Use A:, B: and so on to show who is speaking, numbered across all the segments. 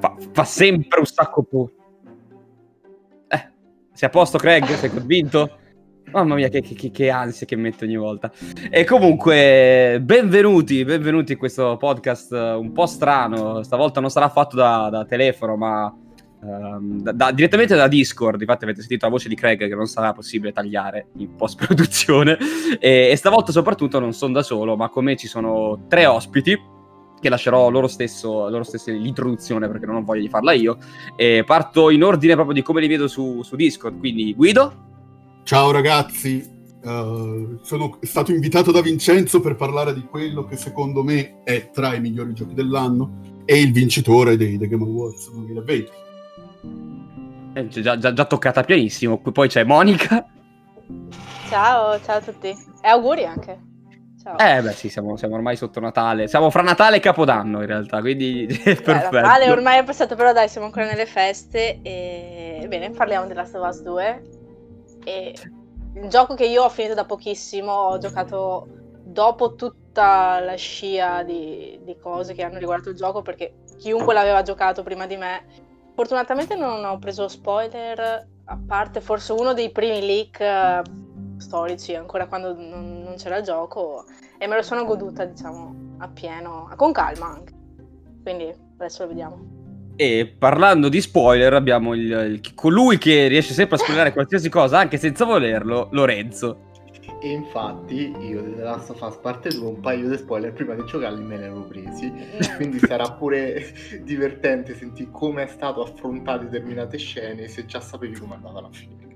A: fa, fa sempre un sacco po'. Eh, sei a posto Craig? Sei convinto? Mamma mia, che, che, che, ansia che metto ogni volta. E comunque, benvenuti, benvenuti in questo podcast un po' strano. Stavolta non sarà fatto da, da telefono, ma um, da, da, direttamente da Discord. Infatti, avete sentito la voce di Craig che non sarà possibile tagliare in post-produzione. E, e stavolta, soprattutto, non sono da solo, ma con me ci sono tre ospiti. Che lascerò loro stesso, loro stessi l'introduzione perché non ho voglia di farla io. E parto in ordine proprio di come li vedo su, su Discord. Quindi, Guido.
B: Ciao ragazzi, uh, sono stato invitato da Vincenzo per parlare di quello che secondo me è tra i migliori giochi dell'anno e il vincitore dei The Game Awards 2020.
A: Eh, già, già, già toccata pianissimo, poi c'è Monica.
C: Ciao, ciao a tutti e auguri anche.
A: Ciao. Eh beh sì, siamo, siamo, ormai sotto Natale, siamo fra Natale e Capodanno in realtà, quindi è perfetto.
C: Natale ormai è passato, però dai, siamo ancora nelle feste e bene, parliamo di Last of Us 2 e un gioco che io ho finito da pochissimo, ho giocato dopo tutta la scia di, di cose che hanno riguardato il gioco perché chiunque l'aveva giocato prima di me. Fortunatamente non ho preso spoiler, a parte forse uno dei primi leak storici, ancora quando non, non, c'era il gioco, e me lo sono goduta, diciamo, appieno, con calma anche. Quindi adesso lo vediamo.
A: E parlando di spoiler, abbiamo il, il, colui che riesce sempre a spoilerare qualsiasi cosa, anche senza volerlo, Lorenzo.
D: E infatti io The Last of Us parte 2 un paio di spoiler prima di giocarli me ne ero presi quindi sarà pure divertente sentire come è stato affrontato determinate scene se già sapevi come andava a finire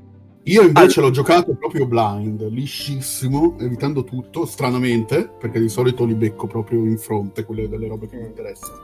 B: io invece allora. l'ho giocato proprio blind, liscissimo, evitando tutto, stranamente, perché di solito li becco proprio in fronte, quelle delle robe che mi interessano.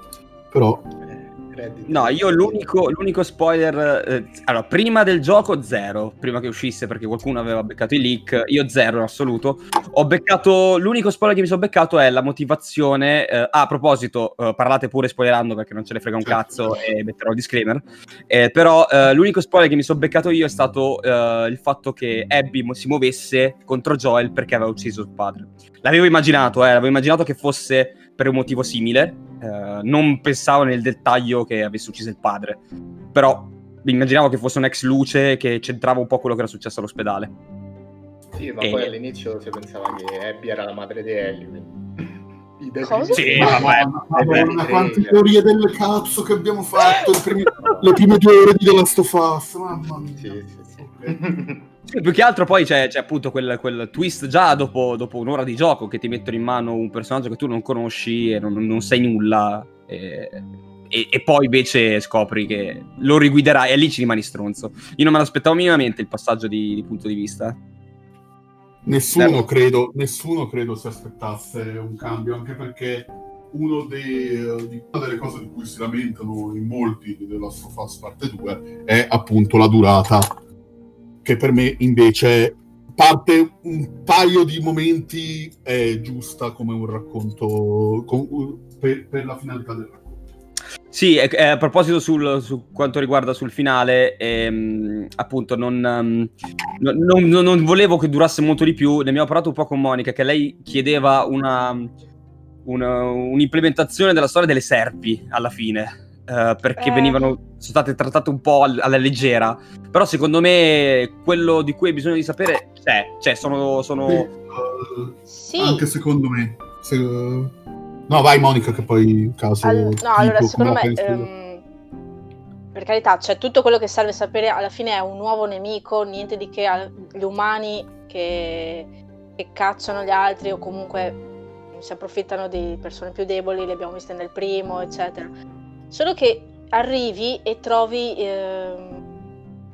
B: Però
A: eh, Reddit. No, io l'unico, l'unico spoiler. Eh, allora, prima del gioco, zero. Prima che uscisse, perché qualcuno aveva beccato i leak. Io, zero in assoluto. Ho beccato. L'unico spoiler che mi sono beccato è la motivazione. Eh, ah, a proposito, eh, parlate pure spoilerando perché non ce ne frega un certo. cazzo e metterò il disclaimer. Eh, però, eh, l'unico spoiler che mi sono beccato io è stato eh, il fatto che Abby si muovesse contro Joel perché aveva ucciso il padre. L'avevo immaginato, eh, l'avevo immaginato che fosse per un motivo simile eh, non pensavo nel dettaglio che avesse ucciso il padre, però immaginavo che fosse un ex luce che c'entrava un po' quello che era successo all'ospedale.
D: Sì, ma e... poi all'inizio si pensava che Abby era la madre di Ellie.
C: Cosa?
B: Sì, ma, ma, Madonna, quante teorie del cazzo che abbiamo fatto le prime, le prime due ore di The Last of Us, mamma mia. Sì, sì,
A: sì. Sì, più che altro poi c'è, c'è appunto quel, quel twist già dopo, dopo, un'ora di gioco che ti mettono in mano un personaggio che tu non conosci e non, non sai nulla. E, e, e, poi invece scopri che lo riguiderai e lì ci rimani stronzo. Io non me l'aspettavo minimamente il passaggio di, di punto di vista.
B: Nessuno credo, nessuno credo si aspettasse un cambio, anche perché uno dei, di una delle cose di cui si lamentano in molti della Last parte 2 è appunto la durata che per me invece parte un paio di momenti è giusta come un racconto con, per, per, la finalità del racconto.
A: Sì, eh, a proposito sul, su quanto riguarda sul finale, ehm, appunto non, um, non, non, non, volevo che durasse molto di più, ne abbiamo parlato un po' con Monica, che lei chiedeva una, una, un'implementazione della storia delle serpi alla fine Uh, perché eh. venivano sono state trattate un po' alla leggera. Però secondo me quello di cui hai bisogno di sapere c'è, cioè sono... sono...
B: Sì, uh, Anche secondo me. Se, uh... No, vai Monica che poi caso... All-
C: no, tipo, allora secondo me... Ehm, per carità, c'è tutto quello che serve sapere, alla fine è un nuovo nemico, niente di che gli umani che, che cacciano gli altri o comunque si approfittano di persone più deboli, le abbiamo viste nel primo, eccetera Solo che arrivi e trovi eh,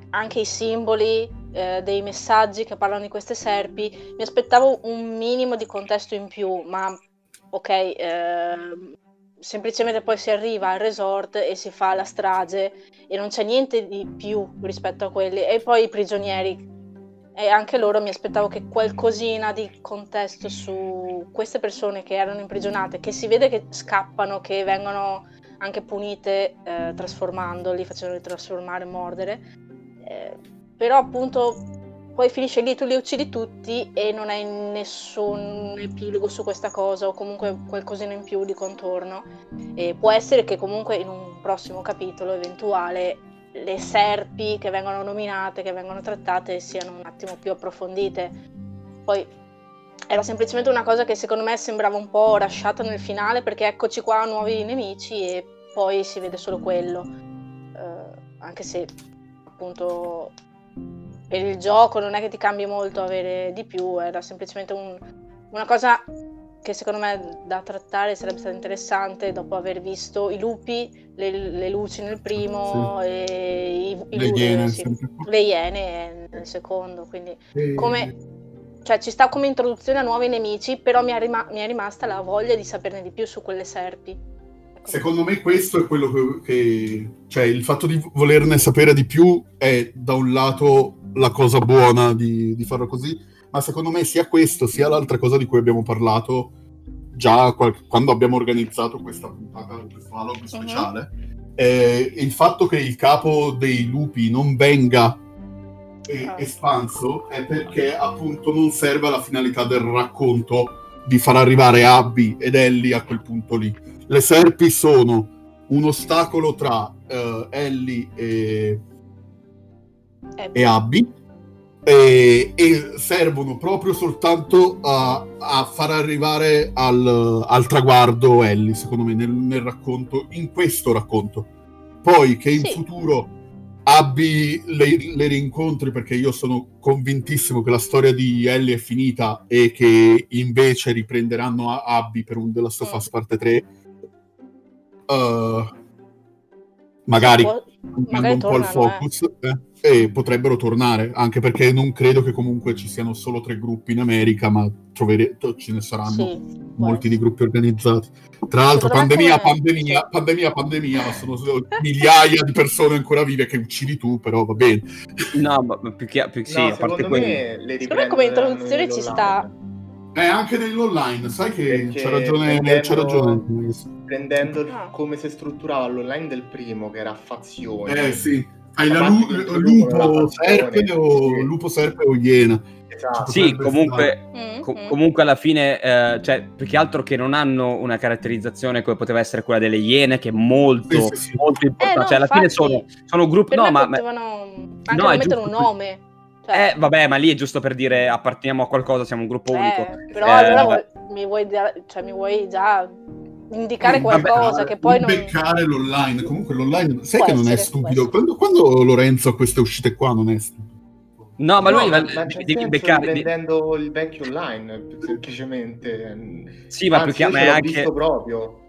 C: anche i simboli eh, dei messaggi che parlano di queste serpi. Mi aspettavo un minimo di contesto in più, ma ok, eh, semplicemente poi si arriva al resort e si fa la strage e non c'è niente di più rispetto a quelli. E poi i prigionieri. E anche loro mi aspettavo che qualcosina di contesto su queste persone che erano imprigionate, che si vede che scappano, che vengono anche punite eh, trasformandoli, facendoli trasformare, mordere. Eh, però appunto poi finisce lì, tu li uccidi tutti e non hai nessun epilogo su questa cosa o comunque qualcosina in più di contorno. E può essere che comunque in un prossimo capitolo eventuale le serpi che vengono nominate, che vengono trattate, siano un attimo più approfondite. Poi era semplicemente una cosa che secondo me sembrava un po' lasciata nel finale perché eccoci qua nuovi nemici e poi si vede solo quello. Uh, anche se appunto per il gioco non è che ti cambi molto avere di più, era semplicemente un, una cosa che secondo me da trattare sarebbe stata interessante dopo aver visto i lupi, le, le luci nel primo sì. e i, i
B: le, iene,
C: sì, le iene nel secondo. Quindi e... come, cioè, ci sta come introduzione a nuovi nemici, però mi è, rima- mi è rimasta la voglia di saperne di più su quelle serpi.
B: Ecco. Secondo me questo è quello che, che, cioè il fatto di volerne sapere di più è da un lato la cosa buona di, di, farlo così, ma secondo me sia questo sia l'altra cosa di cui abbiamo parlato già qual- quando abbiamo organizzato questa puntata, questo dialog uh-huh. speciale, eh, il fatto che il capo dei lupi non venga eh, ah. espanso è perché appunto non serve alla finalità del racconto di far arrivare Abby ed Ellie a quel punto lì. Le serpi sono un ostacolo tra uh, Ellie e e Abby e, e, servono proprio soltanto a, a far arrivare al, al, traguardo Ellie, secondo me, nel, nel, racconto, in questo racconto. Poi che in sì. futuro Abby le, le, rincontri, perché io sono convintissimo che la storia di Ellie è finita e che invece riprenderanno Abby per un The Last of Us parte 3. Uh, magari
C: magari
B: un po' il focus eh. eh, e potrebbero tornare anche perché non credo che comunque ci siano solo tre gruppi in America ma trovere, ce ne saranno sì, molti di gruppi organizzati. Tra l'altro pandemia, pandemia, pandemia, pandemia ma sono migliaia di persone ancora vive che uccidi tu però va bene.
A: No ma più che, più, sì,
D: no,
A: a parte
D: quello secondo me
C: come introduzione ci sta.
B: Eh, anche nell'online, sai che c'è ragione, prendendo, ragione.
D: Prendendo ah. come si strutturava l'online del primo, che era fazione.
B: Eh sì, hai la lu- lupo, serpe o lupo, serpe o iena.
A: Esatto. Sì, comunque, mm-hmm. co- comunque alla fine, eh, cioè, più che altro che non hanno una caratterizzazione come poteva essere quella delle iene, che è molto, sì, sì, sì. molto importante. Eh, no, cioè, alla infatti, fine sono, sono gruppi.
C: No, ma. Potevano anche no, mettere un nome.
A: Cioè... Eh, vabbè, ma lì è giusto per dire apparteniamo a qualcosa, siamo un gruppo
C: eh,
A: unico.
C: Però eh... allora mi, vuoi cioè, mi vuoi già indicare qualcosa vabbè, che poi non...
B: beccare l'online comunque l'online sai Può che non è stupido quando, quando, Lorenzo ha queste uscite qua non è stupido
A: no ma
D: no,
A: lui
D: ma, ma devi beccare prendendo il vecchio online semplicemente.
A: Sì ma Anzi, più che anche
D: proprio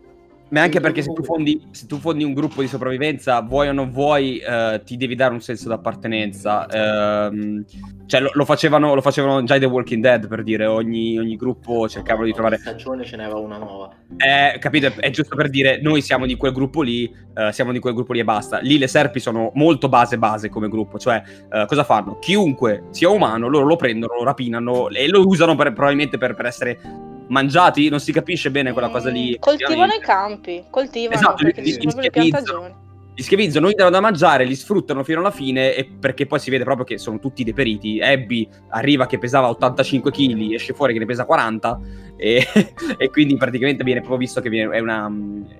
A: ma anche perché se tu, fondi, se tu, fondi, un gruppo di sopravvivenza, vuoi o non vuoi, eh, ti devi dare un senso d'appartenenza. Eh, cioè, lo, lo, facevano, lo, facevano, già i The Walking Dead, per dire, ogni, ogni gruppo cercavano no, di trovare...
D: stagione ce n'era una nuova.
A: Eh, capito? È giusto per dire, noi siamo di quel gruppo lì, eh, siamo di quel gruppo lì e basta. Lì le serpi sono molto base base come gruppo, cioè, eh, cosa fanno? Chiunque sia umano, loro lo prendono, lo rapinano e lo usano per, probabilmente per, per essere mangiati, non si capisce bene quella cosa lì.
C: Mm, coltivano i campi, coltivano esatto, perché li, li, li piantagioni.
A: Li schiavizzano, gli danno da mangiare, li sfruttano fino alla fine e perché poi si vede proprio che sono tutti deperiti. Abby arriva che pesava 85 kg, esce fuori che ne pesa 40 e, e quindi praticamente viene proprio visto che viene, una,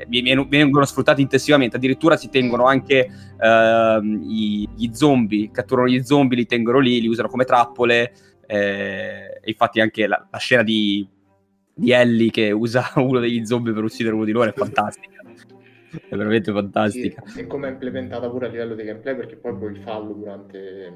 A: viene, vengono sfruttati intensivamente. Addirittura si tengono anche uh, i, gli zombie, catturano gli zombie, li tengono lì, li usano come trappole. Eh, infatti anche la, la scena di di Ellie che usa uno degli zombie per uccidere uno di loro è fantastica. È veramente fantastica.
D: Sì, e come è implementata pure a livello di gameplay perché poi puoi farlo durante...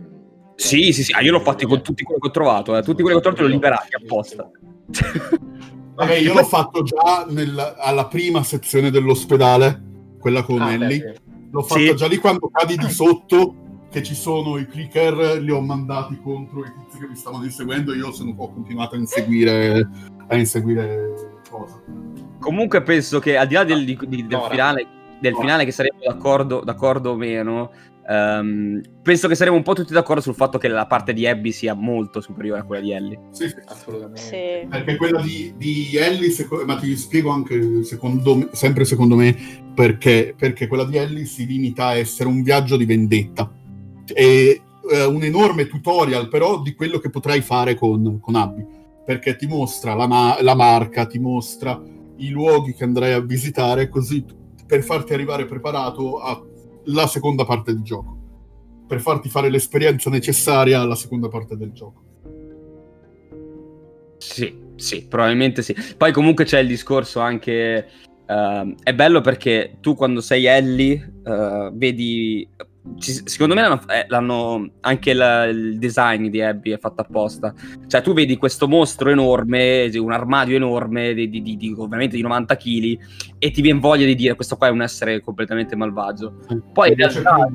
A: Sì, sì, sì, ah, io l'ho fatto con tutti quelli che ho trovato, eh. tutti quelli che ho trovato li ho liberati apposta.
B: Vabbè, io l'ho fatto già nel, alla prima sezione dell'ospedale, quella con ah, Ellie. Beh, sì. L'ho fatto sì. già lì quando cadi di sotto che ci sono i clicker, li ho mandati contro i tizi che mi stavano inseguendo, io sono, ho continuato a inseguire, a inseguire cosa.
A: Comunque penso che al di là del, di, del no, finale, del no. finale che saremo d'accordo, d'accordo o meno, um, penso che saremo un po' tutti d'accordo sul fatto che la parte di Abby sia molto superiore a quella di Ellie.
B: Sì, sì. assolutamente. Sì. Perché quella di, di Ellie, seco- ma ti spiego anche secondo me, sempre secondo me, perché, perché quella di Ellie si limita a essere un viaggio di vendetta e eh, un enorme tutorial però di quello che potrai fare con, con Abby, perché ti mostra la, ma- la marca, ti mostra i luoghi che andrai a visitare, così per farti arrivare preparato alla seconda parte del gioco, per farti fare l'esperienza necessaria alla seconda parte del gioco.
A: Sì, sì, probabilmente sì. Poi comunque c'è il discorso anche... Uh, è bello perché tu quando sei Ellie uh, vedi ci, secondo me l'hanno, eh, l'hanno anche la, il design di Abby è fatto apposta. Cioè, tu vedi questo mostro enorme, un armadio enorme, di, di, di, ovviamente di 90 kg, e ti viene voglia di dire questo qua è un essere completamente malvagio. Poi in realtà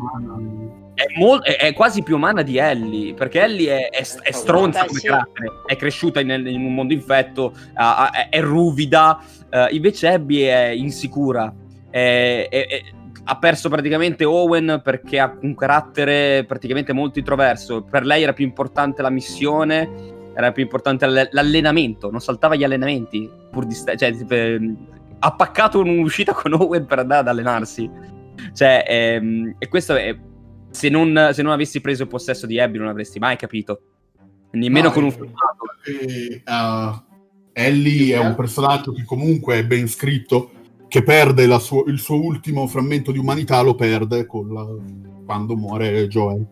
A: è, mol- è, è, quasi più umana di Ellie, perché Ellie è, è stronza come carattere, è cresciuta in, in, un mondo infetto, uh, è, ruvida, uh, invece Abby è insicura. È, è, ha perso praticamente Owen perché ha un carattere praticamente molto introverso. Per lei era più importante la missione, era più importante l'allenamento, non saltava gli allenamenti, pur di st- cioè, eh, ha paccato un'uscita con Owen per andare ad allenarsi. Cioè, ehm, e questo è... Se non, se non, avessi preso il possesso di Abby non avresti mai capito. Nemmeno no, con un filmato.
B: Uh, Ellie è un personaggio che comunque è ben scritto che perde suo, il suo ultimo frammento di umanità, lo perde la, quando muore Joel.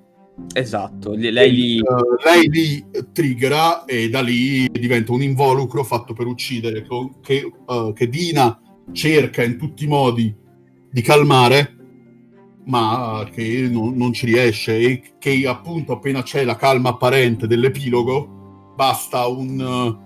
A: Esatto, lei lì...
B: Uh, lei lì triggera e da lì diventa un involucro fatto per uccidere, che, uh, che Dina cerca in tutti i modi di calmare, ma che non, non, ci riesce e che appunto appena c'è la calma apparente dell'epilogo, basta un... Uh,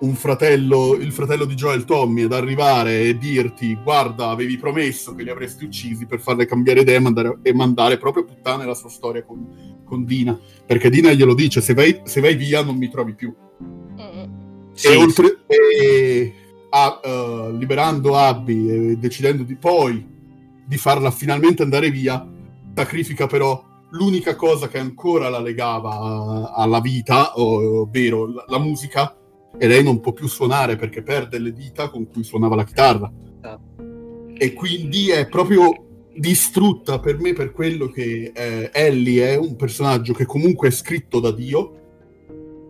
B: un fratello, il fratello di Joel Tommy ad arrivare e dirti guarda avevi promesso che li avresti uccisi per farle cambiare idea e mandare, e mandare proprio puttane la sua storia con, con, Dina perché Dina glielo dice se vai, se vai via non mi trovi più mm. sì. e, oltre, e a, uh, liberando Abby e decidendo di poi di farla finalmente andare via sacrifica però l'unica cosa che ancora la legava alla vita ovvero la, la musica e lei non può più suonare perché perde le dita con cui suonava la chitarra. Ah. E quindi è proprio distrutta per me per quello che eh, Ellie è un personaggio che comunque è scritto da Dio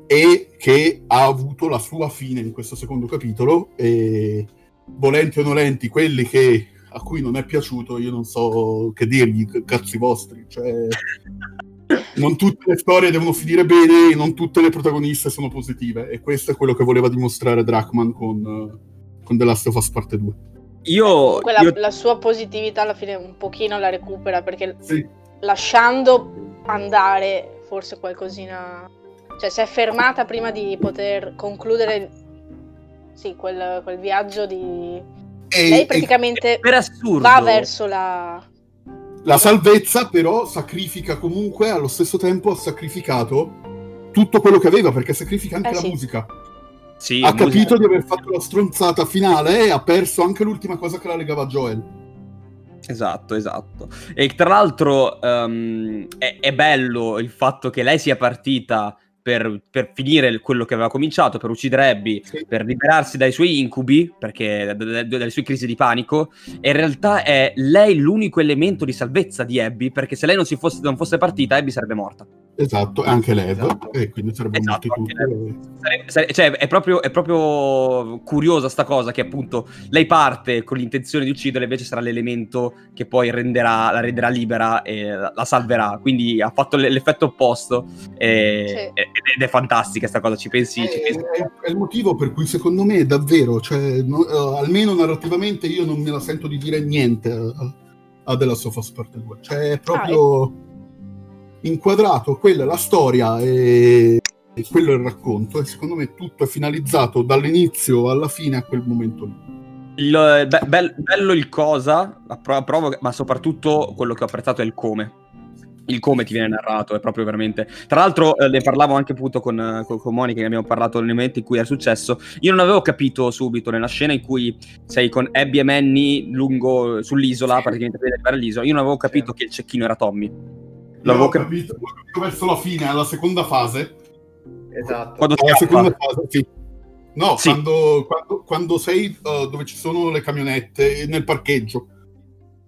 B: e che ha avuto la sua fine in questo secondo capitolo e volenti o nolenti quelli che, a cui non è piaciuto io non so che dirgli cazzi vostri cioè non tutte le storie devono finire bene e non tutte le protagoniste sono positive. E questo è quello che voleva dimostrare Drachman con, con The Last of Us Parte 2.
C: Io, la, io... la, sua positività alla fine un pochino la recupera perché sì. lasciando andare forse qualcosina... Cioè si è fermata prima di poter concludere sì, quel, quel viaggio di... E, Lei praticamente
A: e, per assurdo.
C: va verso la
B: la salvezza però sacrifica comunque, allo stesso tempo ha sacrificato tutto quello che aveva, perché sacrifica anche eh, la sì. musica. Sì, ha capito musica... di aver fatto la stronzata finale e ha perso anche l'ultima cosa che la legava a Joel.
A: Esatto, esatto. E tra l'altro um, è, è, bello il fatto che lei sia partita per, per, finire quello che aveva cominciato, per uccidere Abby, sì. per liberarsi dai suoi incubi, perché dalle sue crisi di panico. E in realtà è lei l'unico elemento di salvezza di Abby, perché se lei non, fosse, non fosse partita, Abby sarebbe morta.
B: Esatto, anche Lev, esatto. e quindi sarebbe esatto, tutti.
A: Sare, cioè, è proprio, è proprio, curiosa sta cosa, che appunto lei parte con l'intenzione di uccidere, invece sarà l'elemento che poi renderà, la renderà libera e la, salverà. Quindi ha fatto l'effetto opposto e, sì. ed è fantastica sta cosa, ci pensi? È, ci pensi?
B: È, è, il motivo per cui secondo me davvero, cioè, no, uh, almeno narrativamente io non me la sento di dire niente a, a della Sofa Part 2. Cioè è proprio... Ah, inquadrato, quella è la storia e, e quello è il racconto e secondo me tutto è finalizzato dall'inizio alla fine a quel momento lì.
A: Il, be- be- bello il cosa, provo, ma soprattutto quello che ho apprezzato è il come. Il come ti viene narrato è proprio veramente. Tra l'altro, eh, ne parlavo anche appunto con, con, con, Monica, che abbiamo parlato nel momento in cui era successo. Io non avevo capito subito nella scena in cui sei con Abby e Manny lungo sull'isola, sì. praticamente per l'isola. Io non avevo capito sì. che il cecchino era Tommy.
B: L'avevo capito, capito verso la fine, alla seconda fase.
D: Esatto.
B: Quando alla seconda fase, sì. No, sì. Quando, quando, quando, sei uh, dove ci sono le camionette nel parcheggio.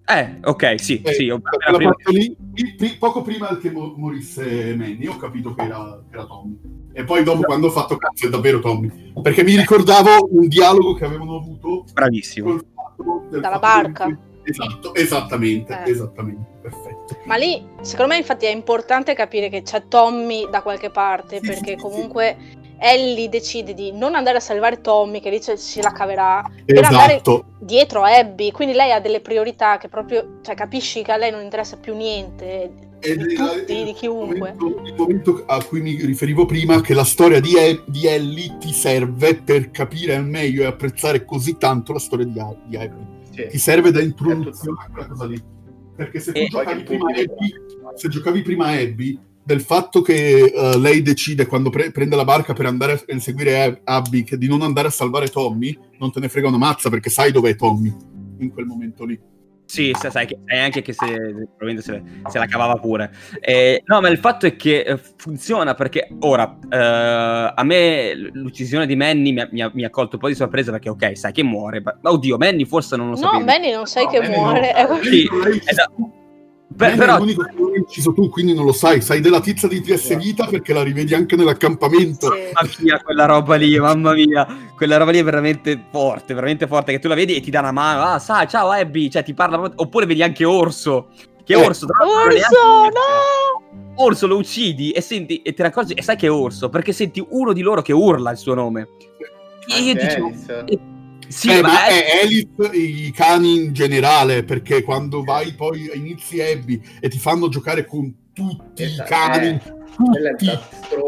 A: Eh, ok, sì,
B: Eh,
A: sì. appena prima-
B: parte lì, poco prima che mo- morisse Manny, ho capito che era, che era Tommy. E poi dopo, quando ho fatto cazzo, è davvero Tommy. Perché mi ricordavo un dialogo che avevano avuto
A: Bravissimo.
C: Dalla barca.
B: che- Esatto, esattamente,
C: Eh.
B: esattamente.
C: Ma lì, secondo me, infatti, è importante capire che c'è Tommy da qualche parte,
B: Sì,
C: perché
B: sì, sì,
C: comunque Ellie decide di non andare a salvare Tommy, che dice se la caverà, per andare
B: Esatto.
C: dietro a Abby. Quindi lei ha delle priorità che proprio, cioè, capisci che a lei non interessa più niente di
B: era
C: tutti, di chiunque.
B: momento- Il momento a cui mi riferivo prima, che la storia di, E- di Ellie ti serve per capire al meglio e apprezzare così tanto la storia di, A- di Abby.
D: Sì.
B: Ti serve da introduzione a quella cosa lì. Perché se tu
A: E-
B: giocavi prima Abby, se giocavi prima Abby, del fatto che eh, lei decide quando pre- prende la barca per andare a inseguire Ab- Abby che di non andare a salvare Tommy, non te ne frega una mazza perché sai dov'è Tommy in quel momento lì.
A: Sì, sa- sai, che, sai anche che se, probabilmente se, se la cavava pure. Eh, no, ma il fatto è che eh, funziona perché ora eh, a me l'uccisione di Manny mi ha, mi ha- mi ha colto un po' di sorpresa perché, ok, sai che muore. Ma oddio, Manny forse non lo
C: No,
A: sapevi.
C: Manny non sai
D: No,
C: che
D: Manny
C: muore.
D: no.
A: Sì,
B: Manny Manny
A: però
B: è l'unico che non hai ucciso tu, quindi non lo sai. Sai della tizia di TS Vita perché la rivedi anche nell'accampamento.
A: Mamma mia, quella roba lì, mamma mia, quella roba lì è veramente forte, veramente forte. Che tu la vedi e ti dà una mano, ah, sai, ciao Abby, cioè ti parla, oppure vedi anche Orso. Che
B: Eh.
A: Orso, tra
C: Orso,
A: neanche-
C: no!
A: Orso lo uccidi e senti e te ne accorgi e sai che è Orso perché senti uno di loro che urla il suo nome. E io dicevo,
D: Alice.
A: Eh, sì,
B: Eh,
A: ma è-
B: è Elite i cani in generale, perché quando vai poi inizi Abby e ti fanno giocare con tutti
D: Esatto,
B: i cani,
D: eh,
B: tutti,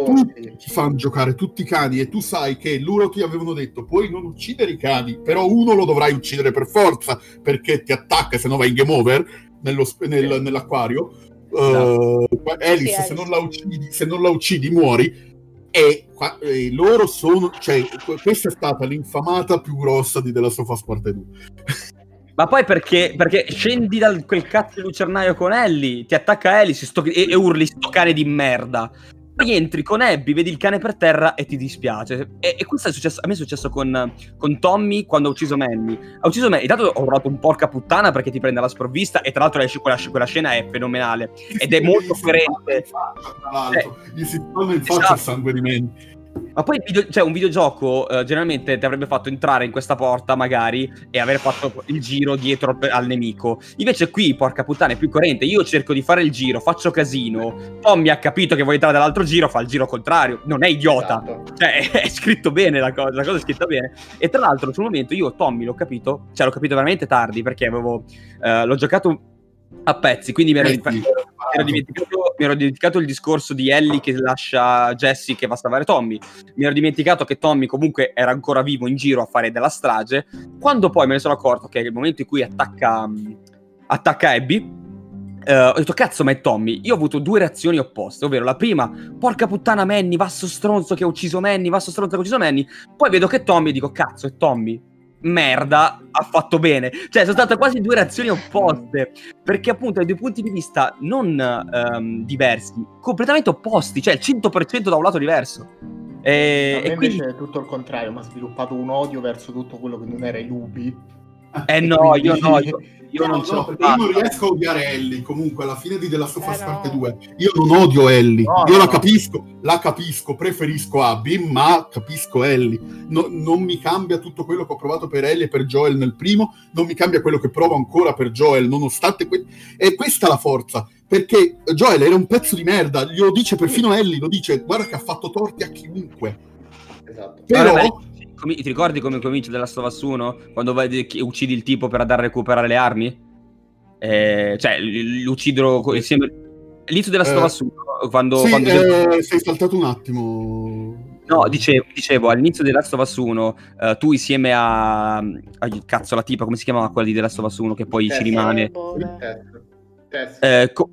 B: tutti ti fanno giocare tutti i cani e tu sai che loro ti avevano detto puoi non uccidere i cani, però uno lo dovrai uccidere per forza perché ti attacca, se no vai in game over nello nel- nell'acquario. Uh, Alice,
C: Sì,
B: se, non
C: Alice.
B: la uccidi, se non la uccidi muori. E, qua- e loro sono, cioè, questa è stata l'infamata più grossa di of Us Parte 2.
A: ma poi perché, perché scendi da quel cazzo di lucernaio con Ellie, ti attacca Ellie sto- e, e urli sto cane di merda. Poi entri con Abby, vedi il cane per terra e ti dispiace. E, e questo è successo, a me è successo con, con Tommy quando ha ucciso Manny. Ha ucciso Manny, intanto ho urlato un porca puttana perché ti prende alla sprovvista e tra l'altro esce- quella, quella scena è fenomenale. Ed è molto coerente.
B: Tra l'altro, gli si spalma in
A: Esatto.
B: faccia il sangue di Manny.
A: Ma poi video- cioè, un videogioco eh, generalmente ti avrebbe fatto entrare in questa porta magari e aver fatto il giro dietro al, al nemico. Invece qui, porca puttana, è più coerente. Io cerco di fare il giro, faccio casino. Tommy ha capito che vuoi entrare dall'altro giro, fa il giro contrario. Non è idiota.
D: Esatto.
A: Cioè, è scritto bene la cosa, la cosa è scritta bene. E tra l'altro, sul momento, io Tommy l'ho capito, cioè l'ho capito veramente tardi perché avevo, eh, l'ho giocato a pezzi, quindi mi ero,
B: Eh sì,
A: mi ero dimenticato, mi ero dimenticato il discorso di Ellie che lascia Jesse che va a salvare Tommy. Mi ero dimenticato che Tommy comunque era ancora vivo in giro a fare della strage. Quando poi me ne sono accorto che è il momento in cui attacca, mh, attacca Abby, eh, ho detto cazzo ma è Tommy. Io ho avuto due reazioni opposte ovvero la prima porca puttana Manny vasso stronzo che ha ucciso Manny vasso stronzo che ha ucciso Manny. Poi vedo che è Tommy e dico cazzo è Tommy merda ha fatto bene. Cioè sono state quasi due reazioni opposte. Perché appunto hai due punti di vista non ehm, diversi completamente opposti. Cioè il 100% da un lato diverso. E,
D: A me
A: e quindi
D: invece è tutto il contrario, mi ha sviluppato un odio verso tutto quello che non era i lupi.
A: Eh no
D: quindi-
A: io no io, io
B: No,
A: non
B: no, perché io non riesco a odiare Ellie comunque alla fine di The Last of Us
C: Eh, no.
B: Parte 2 io non odio Ellie
D: No,
B: io
D: no,
B: la
D: no.
B: capisco la capisco preferisco Abby ma capisco Ellie No- non mi cambia tutto quello che ho provato per Ellie e per Joel nel primo non mi cambia quello che provo ancora per Joel nonostante que- è questa la forza perché Joel era un pezzo di merda glielo dice perfino Ellie lo dice guarda che ha fatto torti a chiunque
D: Esatto.
B: però
A: Guarda, come- ti ricordi come comincia della Last of Us 1? Quando vai di- che uccidi il tipo per andare a recuperare le armi? Eh, cioè, l- l- uccidono co- insieme. L'inizio della Last
B: Eh,
A: of Us 1, quando.
B: sì,
A: quando-
B: eh, sei saltato un attimo
A: No, dicevo, dicevo, all'inizio della Last of Us 1, eh, tu insieme a. a- Cazzo, la tipa, come si chiamava quella di The Last of Us 1 che poi
D: Eh,
A: ci rimane?
D: Test.
A: Eh, co-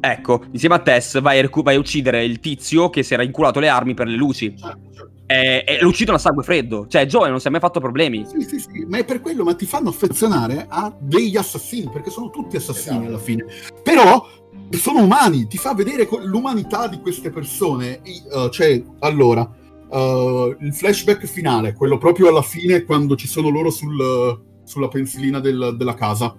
A: ecco, insieme a Tess vai a, recu- vai a uccidere il tizio che si era inculato le armi per le luci.
B: Certo, certo.
A: E, e lo uccidono a sangue freddo. Cioè, Joel non si è mai fatto problemi.
B: Sì, sì, sì, ma è per quello, ma ti fanno affezionare a degli assassini, perché sono tutti assassini
D: Esatto.
B: alla fine. Però sono umani, ti fa vedere l'umanità di queste persone. Uh, cioè, allora, uh, il flashback finale, quello proprio alla fine, quando ci sono loro sul- sulla pensilina del- della casa.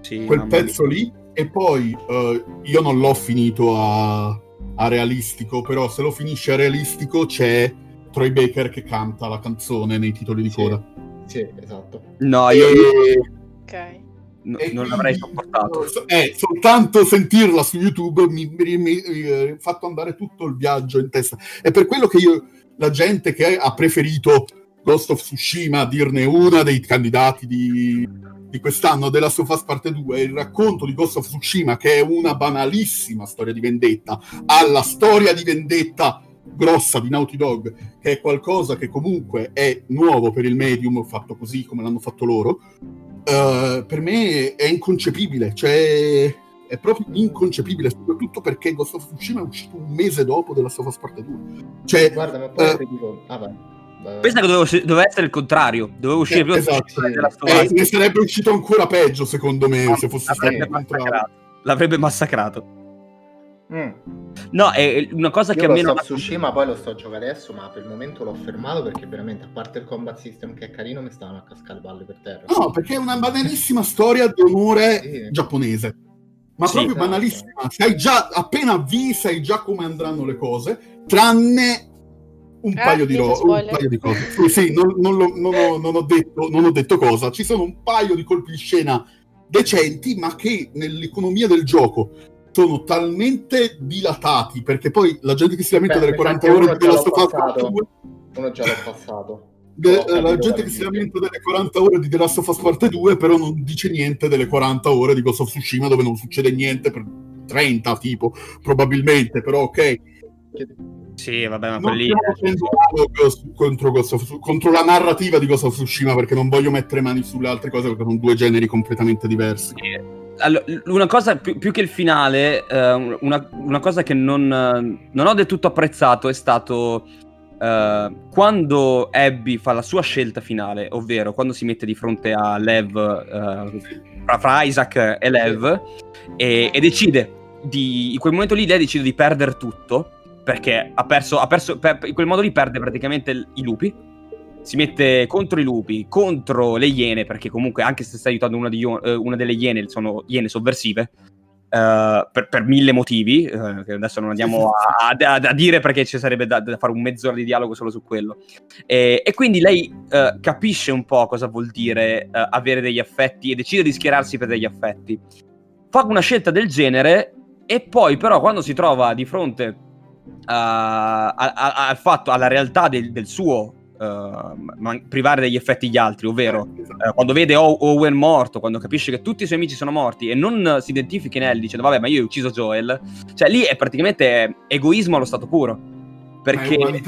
A: Sì,
B: quel pezzo lì e poi eh, io non l'ho finito a, a realistico, però se lo finisce a realistico c'è Troy Baker che canta la canzone nei titoli di
D: Sì.
B: coda.
D: Sì, esatto.
A: No, io
B: E-
C: Ok.
A: no- non l'avrei sopportato.
B: Eh, soltanto sentirla su YouTube mi ha fatto andare tutto il viaggio in testa. È per quello che io, la gente che ha preferito Ghost of Tsushima, a dirne una dei candidati di, di quest'anno della Sofas parte 2, il racconto di Ghost of Tsushima, che è una banalissima storia di vendetta, alla storia di vendetta grossa di Naughty Dog, che è qualcosa che comunque è nuovo per il medium, fatto così come l'hanno fatto loro, eh, per me è inconcepibile, cioè è proprio inconcepibile, soprattutto perché Ghost of Tsushima è uscito un mese dopo della Sofas parte 2. Cioè,
D: Guarda, ma poi
B: Eh.
D: ti dico... Ah, vai. Vai, vai.
A: Pensa che dovevo, doveva essere il contrario. Dovevo uscire
B: Eh,
A: prima
B: esatto.
A: della
B: eh,
A: storia.
B: ne sarebbe uscito ancora peggio, secondo me, se fosse stato il contrario.
A: massacrato. L'avrebbe massacrato.
D: Mm.
A: No, è una cosa che
D: Io
A: a me non
D: Tsushima poi lo sto a giocare adesso, ma per il momento l'ho fermato perché veramente, a parte il combat system che è carino, mi stavano a cascare le palle per terra.
B: No, perché è una banalissima storia d'onore
D: Sì.
B: giapponese. Ma
A: Sì,
B: proprio
D: esatto.
B: banalissima. Sai già, appena vi sai già come andranno le cose, tranne un,
C: Eh,
B: paio, di ro- un paio di cose. Sì, sì, non, non lo- non ho, non ho detto, non ho detto cosa. Ci sono un paio di colpi di scena decenti, ma che nell'economia del gioco sono talmente dilatati, perché poi la gente che si lamenta
D: Beh,
B: delle
D: mi
B: 40
D: sa che
B: ore di Last of Us
D: passato.
B: 2
D: Uno già l'ho passato.
B: De- eh,
D: capito
B: la gente che si lamenta delle 40 ore di The Last of Us Parte 2, però non dice niente delle 40 ore di Ghost of Tsushima dove non succede niente per 30 tipo, probabilmente, però ok.
A: Sì, vabbè, ma
B: Non
A: quelli...
B: contro, Ghost of- contro la narrativa di Ghost of Tsushima perché non voglio mettere mani sulle altre cose perché sono due generi completamente diversi.
A: Allora, una cosa più, più che il finale, eh, una, una cosa che non, eh, non ho del tutto apprezzato è stato eh, quando Abby fa la sua scelta finale, ovvero quando si mette di fronte a Lev, eh, fra, Isaac e Lev, e, e decide di, in quel momento lì lei decide di perdere tutto, perché ha perso, ha perso per- in quel modo lì perde praticamente i lupi, si mette contro i lupi, contro le iene, perché comunque anche se sta aiutando una, di eh, una delle iene, sono iene sovversive, eh, per, per mille motivi, eh, che adesso non andiamo a, a- a dire perché ci sarebbe da, da fare un mezz'ora di dialogo solo su quello. E, e quindi lei eh, capisce un po' cosa vuol dire avere degli affetti e decide di schierarsi per degli affetti. Fa una scelta del genere e poi però quando si trova di fronte al fatto, alla realtà del, del suo man- privare degli effetti gli altri, ovvero eh, quando vede O- Owen morto, quando capisce che tutti i suoi amici sono morti e non eh, si identifica in Ellie dicendo vabbè ma io ho ucciso Joel, cioè lì è praticamente egoismo allo stato puro.
B: Ma è
A: Perché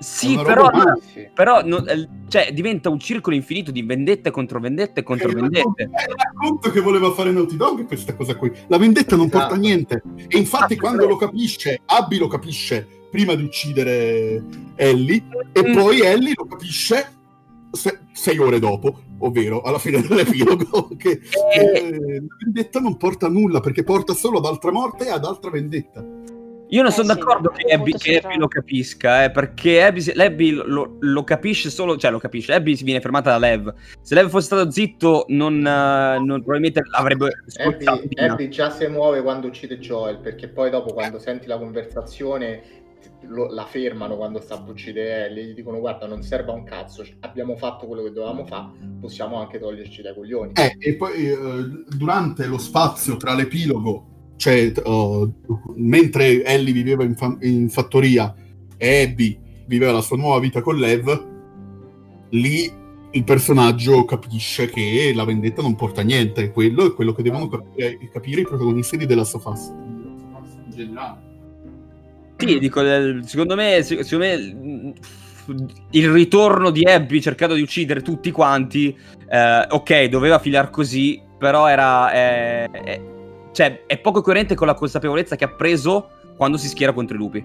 A: sì, però.
D: Sì.
A: però no, eh, cioè, diventa un circolo infinito di vendette contro vendette contro vendette.
B: racconto- È il racconto che voleva fare Naughty Dog questa cosa qui. La vendetta non
D: Esatto.
B: porta a niente. E infatti
A: Ah,
B: quando lo capisce, Abby lo capisce prima di uccidere Ellie e
A: Mm.
B: poi Ellie lo capisce se- sei ore dopo, ovvero alla fine dell'epilogo, che
A: Eh.
B: eh, la vendetta non porta a nulla perché porta solo ad altra morte e ad altra vendetta.
A: Io non
C: Eh
A: sono
C: sì,
A: d'accordo che Abby, che. Abby lo capisca, eh, perché Abby, Abby lo, lo capisce solo, cioè lo capisce, Abby si viene fermata da Lev. Se Lev fosse stato zitto, non, eh, non- probabilmente avrebbe
D: Abby. Abby già si muove quando uccide Joel, perché poi dopo quando senti la conversazione lo- la fermano quando sta per uccidere Ellie, gli dicono guarda non serve a un cazzo, abbiamo fatto quello che dovevamo fare, possiamo anche toglierci dai coglioni.
B: Eh, e poi eh, durante lo spazio tra l'epilogo, cioè eh, mentre Ellie viveva in, fa- in fattoria e Abby viveva la sua nuova vita con Lev, lì il personaggio capisce che la vendetta non porta a niente. Quello è quello che devono capire, capire i protagonisti di The Last of Us. In generale.
A: Sì, dico, eh, secondo me, se- secondo me mm, il ritorno di Abby cercando di uccidere tutti quanti, eh, ok, doveva filar così, però era... eh, eh, cioè, è poco coerente con la consapevolezza che ha preso quando si schiera contro i lupi.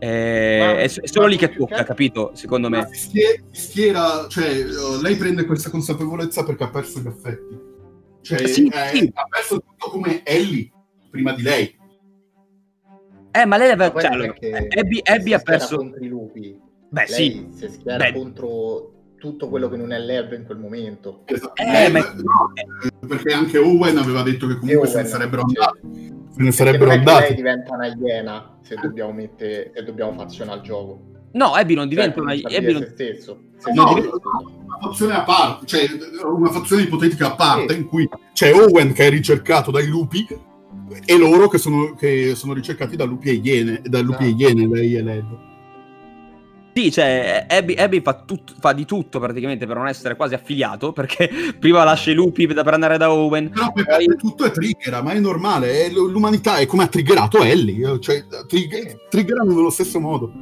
A: Eh,
D: Ma-
A: è, solo lì che tocca,
D: altro-
A: capito? Secondo me.
B: schiera, cioè, lei prende questa consapevolezza perché ha perso gli affetti. Cioè,
A: Sì,
B: eh,
A: sì.
B: ha perso tutto come Ellie prima di lei.
A: Eh, ma lei aveva... Cioè, allora, Abby,
D: si
A: Abby ha perso...
D: contro i lupi.
A: Beh,
D: Lei
A: sì.
D: si schiera
A: Beh.
D: contro tutto quello che non è Lev in quel momento.
A: Eh,
B: Eh,
A: ma-
B: no, perché anche Owen aveva detto che comunque se ne sarebbero andati. Se ne sarebbero andati.
D: lei diventa una iena se dobbiamo, mettere, se dobbiamo fazionare il gioco.
A: No, Abby non diventa
D: Cioè,
A: una... Abby
D: dire
A: non-
D: se stesso. Se
B: No, una fazione a parte, cioè una fazione ipotetica a parte
D: Sì.
B: in cui c'è Owen che è ricercato dai lupi e loro che sono, che sono ricercati da lupi e iene, da lupi e
D: Esatto.
B: iene, lei e Led.
A: Sì, cioè, Abby, Abby fa, tut- fa di tutto praticamente per non essere quasi affiliato, perché prima lascia i lupi per andare da Owen.
B: Però per
A: Poi-
B: tutto è trigger, ma è normale, è l- l'umanità è come ha triggerato Ellie, cioè trigger- triggerano nello stesso modo.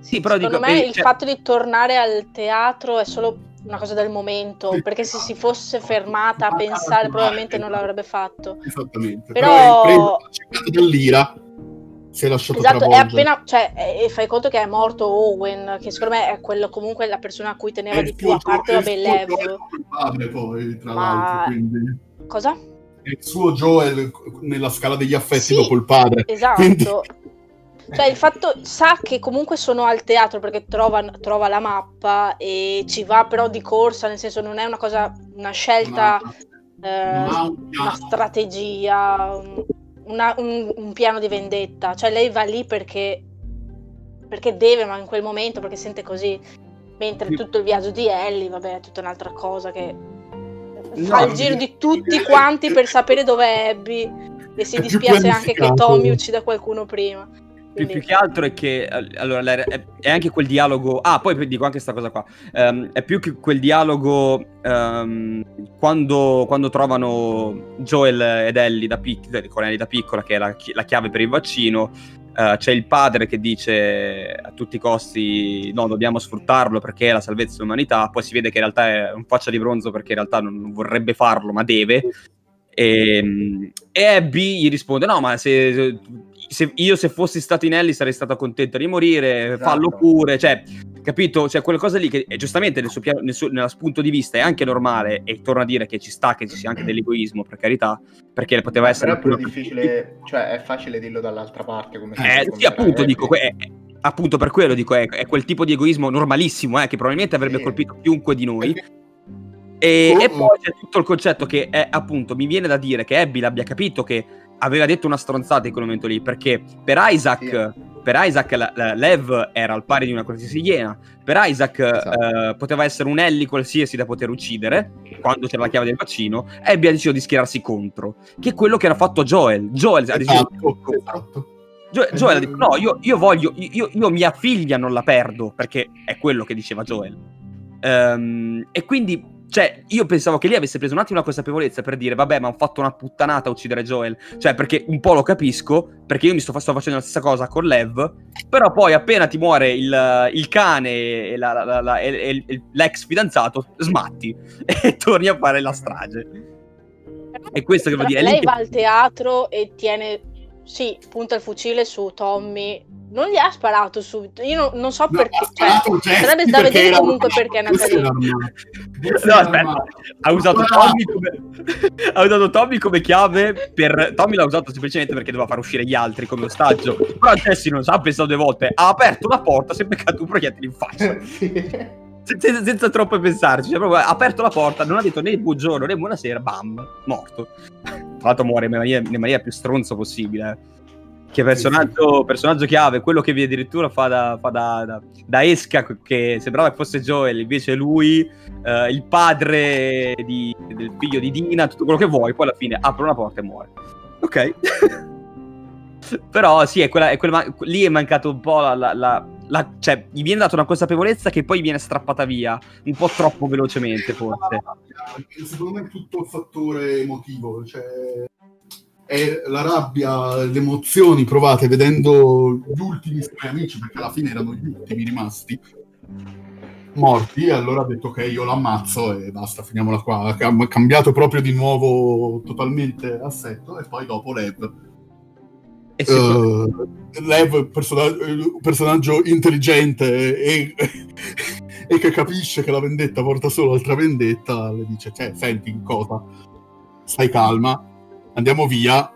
A: Sì, però
C: Secondo
A: dico...
C: me
A: eh,
C: il
A: cioè-
C: fatto di tornare al teatro è solo una cosa del momento, perché se si fosse fermata a pensare probabilmente non l'avrebbe fatto.
B: Esattamente.
C: Però-
B: Però, è preso cercato dall'ira, si è lasciato
C: Esatto, è appena, cioè, e fai conto che è morto Owen, che secondo me è quello comunque la persona a cui
B: È
C: teneva
B: il
C: di più, a parte vabbè
B: è
C: Lev.
B: Padre poi, tra
C: Ma-
B: l'altro, quindi...
C: Cosa?
B: È il suo Joel nella scala degli affetti
C: Sì,
B: dopo il padre.
C: Esatto.
B: Quindi-
C: Cioè il fatto sa che comunque sono al teatro perché trova, trova la mappa e ci va però di corsa, nel senso non è una cosa, una scelta, eh,
B: ha un
C: una strategia, un, una- un- un piano di vendetta. Cioè lei va lì perché, perché deve, ma in quel momento perché sente così. Mentre tutto il viaggio di Ellie, vabbè, è tutta un'altra cosa che
A: No,
C: fa il
B: non
C: giro di tutti
B: è-
C: quanti
B: è-
C: per sapere dov'è Abby e si
B: è
C: dispiace anche che. Tommy uccida qualcuno prima.
A: Più, più che altro è che eh, allora è, è anche quel dialogo. Ah, poi dico anche questa cosa qua. Ehm, è più che quel dialogo ehm, quando, quando trovano Joel ed Ellie da, pic- con Ellie da piccola, che è la, chi- la chiave per il vaccino. eh, c'è il padre che dice a tutti i costi: No, dobbiamo sfruttarlo perché è la salvezza dell'umanità. Poi si vede che in realtà è un faccia di bronzo perché in realtà non, non vorrebbe farlo, ma deve. E, e Abby gli risponde: No, ma se, se io se fossi stato in Ellie sarei stato contento di morire,
D: Esatto.
A: fallo pure. Cioè, capito? Cioè, quelle cose lì che eh, giustamente nel suo, pia- nel suo nel punto di vista è anche normale. E torno a dire che ci sta che ci sia anche dell'egoismo, per carità, perché poteva essere.
D: Però è pure difficile, cioè è facile dirlo dall'altra parte come
A: Eh, sì, appunto,
D: Abby.
A: dico, è- è- appunto per quello dico, è, è quel tipo di egoismo normalissimo, eh, che probabilmente avrebbe
D: Sì.
A: colpito chiunque di noi.
B: Perché-
A: E,
B: Oh.
A: e poi c'è tutto il concetto che è appunto, mi viene da dire che Abby l'abbia capito che aveva detto una stronzata in quel momento lì, perché per Isaac, per Isaac la, la- Lev era al pari di una qualsiasi iena, per Isaac
D: Esatto.
A: eh, poteva essere un Ellie qualsiasi da poter uccidere, quando c'era la chiave del vaccino, Abby ha deciso di schierarsi contro, che è quello che era fatto Joel. Joel ha deciso di
B: Esatto, esatto.
A: Gio- Joel ha detto: No, io, io voglio, io, io mia figlia non la perdo perché è quello che diceva Joel. Ehm, e quindi, cioè, io pensavo che lì avesse preso un attimo la consapevolezza per dire: Vabbè, ma ho fatto una puttanata a uccidere Joel. Cioè, perché un po' lo capisco, perché io mi sto, sto facendo la stessa cosa con Lev. Però poi, appena ti muore il, il cane e, la- la- la- e- e l'ex fidanzato, smatti e torni a fare la strage. È questo che vuol dire.
C: Lei va al teatro e tiene, sì, punta il fucile su Tommy. Non gli ha sparato subito. Io non, non so
B: No,
C: perché. Cioè, sarebbe da vedere
B: era
C: comunque
B: armato.
C: perché è nata lì.
B: era
A: No,
B: era
A: aspetta, ha usato! Tommy come ha usato Tommy come chiave per Tommy l'ha usato semplicemente perché doveva far uscire gli altri come ostaggio. Però Jesse non sa, ha pensato due volte, ha aperto la porta, si è beccato un proiettile in faccia.
D: Sì.
A: senza, senza troppo pensarci, cioè proprio ha aperto la porta, non ha detto né buongiorno né buonasera, bam, morto. Tra l'altro muore in maniera, in maniera più stronzo possibile. Che personaggio, personaggio chiave, quello che vi addirittura fa da, fa da, da- da esca, che sembrava che fosse Joel, invece lui, eh, il padre di- del figlio di Dina, tutto quello che vuoi, poi alla fine apre una porta e muore. Ok. Però sì, è quella, è quella- lì è mancato un po' la, la- la- la- Cioè, gli viene data una consapevolezza che poi viene strappata via, un po' troppo velocemente forse.
B: Secondo me è tutto il fattore emotivo, cioè è la rabbia, le emozioni provate vedendo gli ultimi suoi amici, perché alla fine erano gli ultimi rimasti morti, e allora ha detto ok, io l'ammazzo e basta, finiamola qua. Ha cam- cambiato proprio di nuovo totalmente assetto e poi dopo Lev.
A: Secondo-
B: Eh, Lev, persona- un personaggio intelligente e, e che capisce che la vendetta porta solo altra vendetta, le dice, cioè, senti, cosa? Stai calma, andiamo via,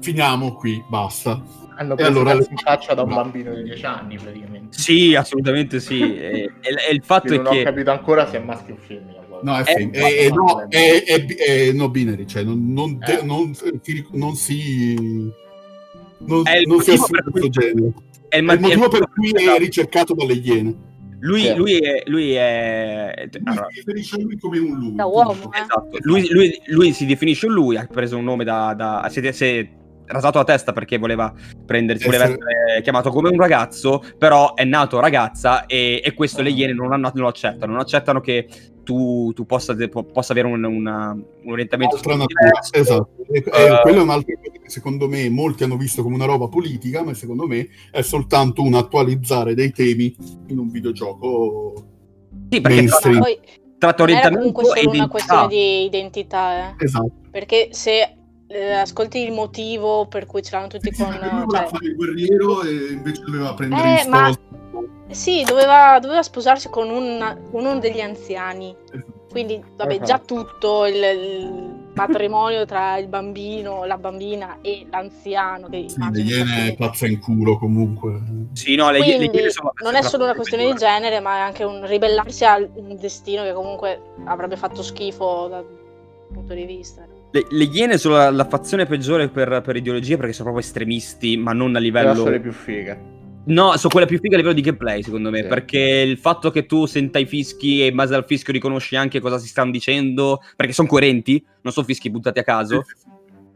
B: finiamo qui, basta.
D: Hanno
B: E
D: preso
B: allora-
D: in faccia da un bambino di 10 anni praticamente.
A: Sì, assolutamente sì. e, e- e il fatto
D: Io
A: è
D: non ho
A: che...
D: capito ancora se è maschio o femmina.
B: No, è, fem- è- è- no, è, è, è no binary, cioè non, non,
D: Eh.
B: non si... Non si, non,
A: È il
B: non si
A: motivo
B: assume
A: per
B: questo
A: cui-
B: genere.
A: È il,
B: È il
A: ma- è il
B: motivo per cui è ricercato dalle iene.
A: Lui,
D: Sì.
A: lui è... Lui è... allora,
B: Lui si riferisce a lui come un lui.
C: Da uomo, eh.
A: Esatto. Lui, lui- lui si definisce un lui, ha preso un nome da... da si, è, si è rasato la testa perché voleva prendersi, voleva
B: Essere-
A: essere chiamato come un ragazzo, però è nato ragazza e, e questo
D: Ah.
A: le Iene non, hanno- non lo accettano, non accettano che tu, tu possa, de- po- possa avere un, una- un orientamento
B: Altra
A: sessuale
B: natura,
A: diverso.
B: esatto. E-
A: Eh,
B: e quello è un'altra cosa che secondo me molti hanno visto come una roba politica, ma secondo me è soltanto un attualizzare dei temi in un videogioco.
A: Sì, perché
B: mainstream.
A: tra-
C: Poi era
A: orientamento
C: comunque
A: e
C: solo una questione di identità, eh.
B: Esatto.
C: Perché se eh, ascolti il motivo per cui ce l'hanno tutti
B: Sì,
C: con...
B: lui
C: cioè,
B: fare il guerriero e invece doveva prendere
C: Eh,
B: in
C: ma-. Sì, doveva, doveva sposarsi con un- con uno degli anziani. Quindi, vabbè, già tutto il, il matrimonio tra il bambino, la bambina e l'anziano. Che
B: Sì, le iene pazza in culo comunque.
A: Sì, no, le, le
C: Quindi
A: Iene sono
C: non è solo una questione di genere, ma è anche un ribellarsi a un destino che comunque avrebbe fatto schifo dal punto di vista.
A: Le, le Iene sono la, la fazione peggiore per, per ideologia perché sono proprio estremisti, ma non a
D: È la
A: livello...
D: storia più figa.
A: No, sono quella più figa a livello di gameplay, secondo me.
D: Sì.
A: Perché il fatto che tu senta i fischi e in base al fischio riconosci anche cosa si stanno dicendo, perché sono coerenti, non sono fischi buttati a caso,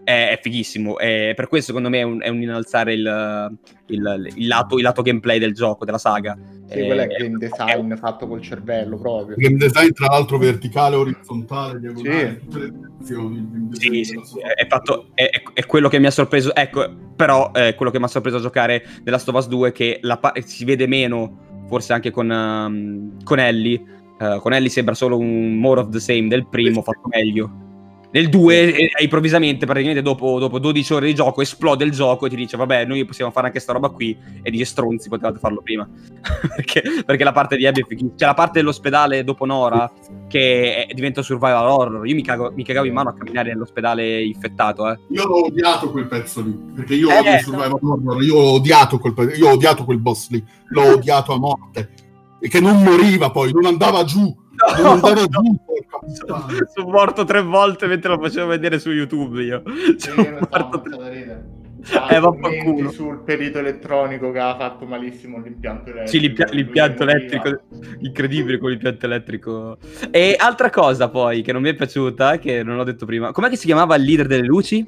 A: è, è fighissimo. E per questo, secondo me, è un, è un innalzare il, il- il lato, il lato gameplay del gioco, della saga.
D: Sì,
A: Eh,
D: quello è game design fatto col cervello proprio.
B: Game design, tra l'altro, verticale, orizzontale, diagonale,
D: Sì.
B: tutte le direzioni.
A: Sì, sì,
B: della
A: sì, è, fatto, è, è- è quello che mi ha sorpreso. Ecco, però è quello che mi ha sorpreso a giocare The Last of Us 2 che la pa- si vede meno, forse anche con, ehm, con Ellie. Eh, con Ellie sembra solo un more of the same del primo, fatto meglio. Nel 2, eh, improvvisamente, praticamente dopo, dopo 12 ore di gioco, esplode il gioco e ti dice: Vabbè, noi possiamo fare anche sta roba qui. E dice: Stronzi, potevate farlo prima. perché, perché la parte di Abby è fighissima. C'è la parte dell'ospedale dopo Nora che è- diventa survival horror. Io mi, cago- mi cagavo in mano a camminare nell'ospedale infettato, eh.
B: Io ho odiato quel pezzo lì, perché io
A: Eh,
B: odio
A: eh.
B: Survival Horror, io ho odiato quel pe- io ho odiato quel boss lì, l'ho odiato a morte. E che non moriva poi, non andava giù, giù, porca puttana.
A: Sono morto tre volte mentre lo facevo vedere su YouTube io. Sono morto tre-. Eh,
D: Ah,
A: vaffanculo.
D: commenti sul perito elettronico che ha fatto malissimo l'impianto elettrico.
A: Sì, l'impia- l'impianto elettrico, incredibile con l'impianto elettrico. E altra cosa poi che non mi è piaciuta, che non ho detto prima, com'è che si chiamava il leader delle luci?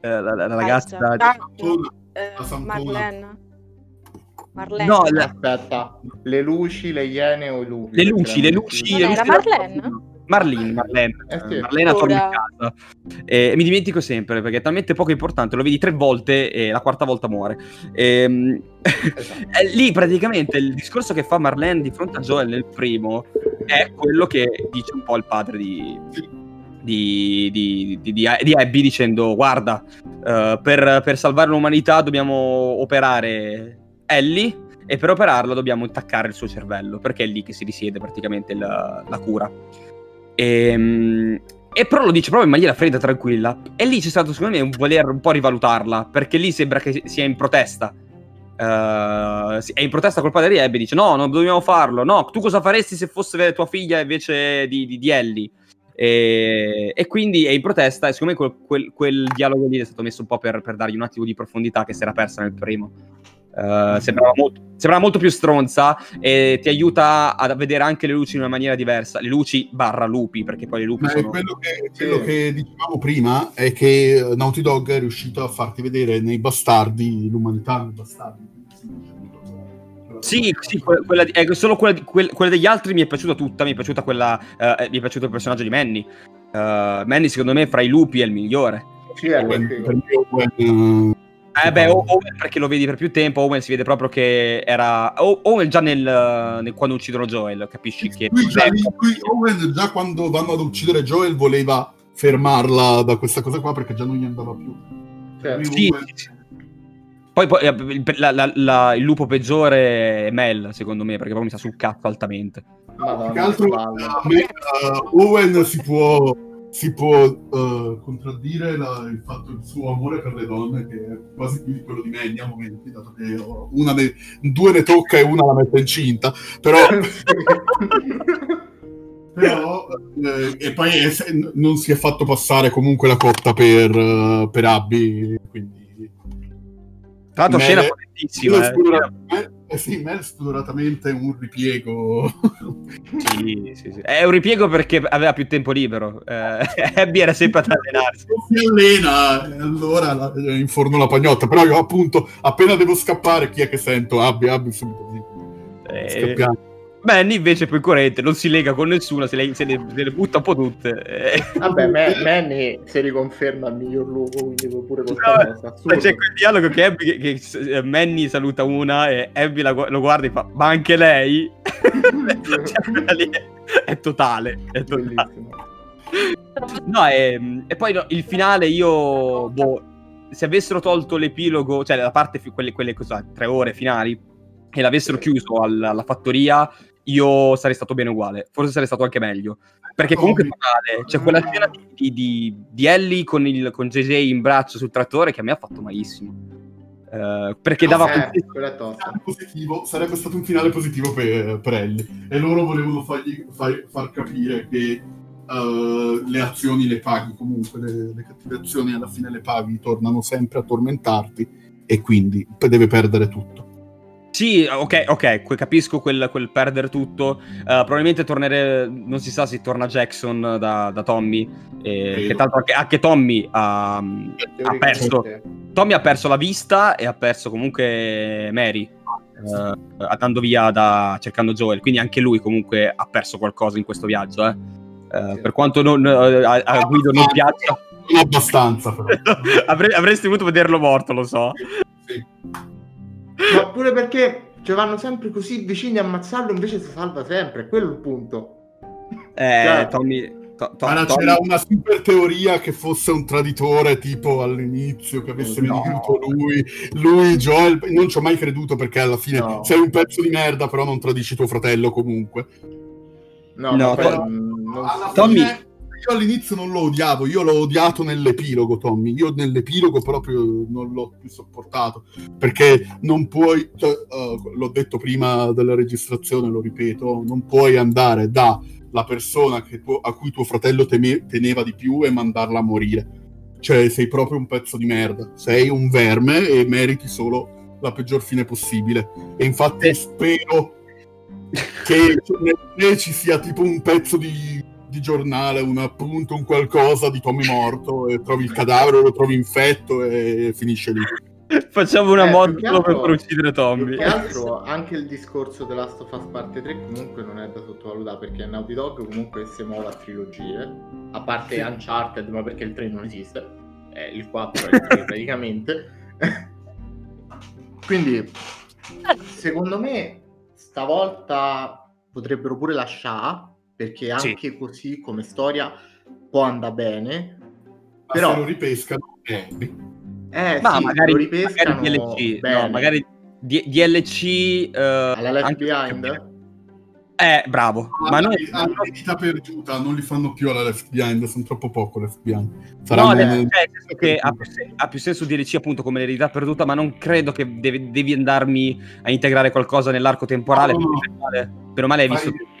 A: Eh, la, la- la ragazza...
C: Ah, no,
B: Santona,
C: eh,
B: la Santona.
C: Marlene. Marlene.
A: No, la-
D: Aspetta, le luci, le iene o i lupi?
A: le luci, le
D: luci-.
C: Non
A: le
C: era
A: luci della-
C: Marlene?
A: Marlene, Marlene,
D: Eh sì.
A: Eh, Marlene torna in
C: Ora-
A: casa e mi dimentico sempre perché è talmente poco importante, lo vedi tre volte e la quarta volta muore. Ehm,
D: Esatto.
A: Eh, lì praticamente il discorso che fa Marlene di fronte a Joel nel primo è quello che dice un po' il padre di, di, di, di, di- di Abby dicendo guarda eh, per, per salvare l'umanità dobbiamo operare Ellie e per operarla dobbiamo intaccare il suo cervello perché è lì che si risiede praticamente la, la cura Ehm, e però lo dice proprio in maniera fredda, tranquilla. E lì c'è stato, secondo me, un voler un po' rivalutarla. Perché lì sembra che sia in protesta. Sì, è in protesta col padre di Abby. Dice: No, non dobbiamo farlo. No, tu cosa faresti se fosse tua figlia invece di, di, di Ellie? E, e quindi è in protesta. E secondo me quel, quel- quel dialogo lì è stato messo un po' per, per dargli un attimo di profondità che si era persa nel primo. Eh, sembrava, molto, sembrava molto più stronza e ti aiuta a vedere anche le luci in una maniera diversa. Le luci barra lupi, perché poi le lupi
B: Ma è
A: sono.
B: quello, che,
D: Sì.
B: quello che dicevamo prima è che Naughty Dog è riuscito a farti vedere nei bastardi l'umanità nei bastardi.
A: Sì, sì, que- quella di- eh, solo quella, di- quel- quella degli altri mi è piaciuta tutta. Mi è piaciuta quella. eh, mi è piaciuto il personaggio di Manny. Eh, Manny, secondo me, fra i lupi è il migliore.
D: Sì, è
B: per me Owen, eh,
A: Eh beh, O- Owen perché lo vedi per più tempo, Owen si vede proprio che era... Owen già nel, nel- quando uccidono Joel, capisci che...
B: Qui, già, lì- qui Owen già quando vanno ad uccidere Joel voleva fermarla da questa cosa qua perché già non gli andava più.
D: Cioè,
A: Sì,
B: Owen-
A: sì, sì. Poi, poi, eh, il, la- la- la- il lupo peggiore è Mel, secondo me, perché proprio mi sta sul cazzo altamente.
D: Madonna,
B: Più che altro eh, Owen si può, si può uh, contraddire la, il fatto del suo amore per le donne, che è quasi più di quello di Manny a momenti, dato che una ne, due ne tocca e una la mette incinta, però... però eh, e poi è, non si è fatto passare comunque la cotta per, uh, per Abby, quindi...
A: Tra l'altro scena potentissima.
B: Eh. Eh sì, Mel spudoratamente un ripiego.
A: sì, sì, sì. È un ripiego perché aveva più tempo libero. Eh, Abby era sempre ad allenarsi.
B: Si allena, allora la, inforno la pagnotta. Però io appunto, appena devo scappare, chi è che sento? Abby, Abby, subito.
A: Eh, Scappiamo. Manny invece è più coerente, non si lega con nessuno, se le, se le, se le butta un po' tutte.
D: Eh. Vabbè, Man- Manny si riconferma il miglior lupo, quindi pure questa
A: no, cosa. C'è quel dialogo che, Abby, che, che, Manny saluta una e Abby la, lo guarda e fa, ma anche lei? cioè, è totale, è totale. No, e, e poi no, il finale io, boh, se avessero tolto l'epilogo, cioè la parte, quelle, quelle cosa, tre ore finali, e l'avessero chiuso alla, alla fattoria, io sarei stato bene uguale. Forse sarei stato anche meglio. Perché comunque è banale. C'è quella scena di, di, di Ellie con, il, con JJ in braccio sul trattore che a me ha fatto malissimo. Uh, perché dava
B: eh, positivo, sarebbe stato un finale positivo per, per Ellie e loro volevano fargli, far, far capire che uh, le azioni le paghi comunque le, le cattive azioni alla fine le paghi tornano sempre a tormentarti e quindi deve perdere tutto
A: sì, ok, ok, capisco quel, quel perdere tutto. Uh, probabilmente tornere, non si sa se torna Jackson da, da Tommy, eh, che tanto anche, anche Tommy ha, ha, perso. Tommy ha perso la vista e ha perso comunque Mary, uh, andando via da, cercando Joel, quindi anche lui comunque ha perso qualcosa in questo viaggio. Eh. Uh. Per quanto non, a, a, Guido non piaccia...
B: Abbastanza,
A: Avre, avresti voluto vederlo morto, lo so.
D: Ma pure perché cioè, vanno sempre così vicini a ammazzarlo, invece si salva sempre, quello è il punto.
A: Eh, cioè, Tommy...
B: To, to, Tommy... c'era una super teoria che fosse un traditore tipo all'inizio, che avesse no. venduto lui, lui, Joel. Non ci ho mai creduto perché alla fine no. sei un pezzo di merda, però non tradisci tuo fratello comunque.
A: No, no, to-
B: non... Tommy. Fine io all'inizio non lo odiavo, io l'ho odiato nell'epilogo, Tommy. Io nell'epilogo proprio non l'ho più sopportato perché non puoi, uh, l'ho detto prima della registrazione, lo ripeto, non puoi andare dalla persona tu, a cui tuo fratello teme, teneva di più e mandarla a morire. Cioè, sei proprio un pezzo di merda, sei un verme e meriti solo la peggior fine possibile. E infatti spero che ci sia tipo un pezzo di di giornale, un appunto, un qualcosa di Tommy morto, e trovi il cadavere, lo trovi infetto e finisce lì.
A: Facciamo una eh, mod solo per uccidere Tommy.
D: Che altro anche il discorso The Last of Us parte 3 comunque non è da sottovalutare perché Naughty Dog comunque si muove a trilogie, a parte sì. Uncharted, ma perché il 3 non esiste, è il 4 è il 3 praticamente. Quindi secondo me stavolta potrebbero pure lasciare perché anche sì. così come storia può andare bene.
B: Ma però se lo ripescano,
D: eh, eh Ma sì, magari, lo ripescano
A: magari DLC, no, magari D- DLC
D: uh, alla Left Behind.
A: Eh, bravo.
B: Ah, ma noi hanno vita perduta, non li fanno più alla Left Behind, sono troppo poco Left Behind. Saranno
A: no, nel... cioè, che ha, più senso, ha più senso DLC appunto come l'eredità perduta, ma non credo che devi, devi andarmi a integrare qualcosa nell'arco temporale. No, no. Per male, hai visto
B: tutto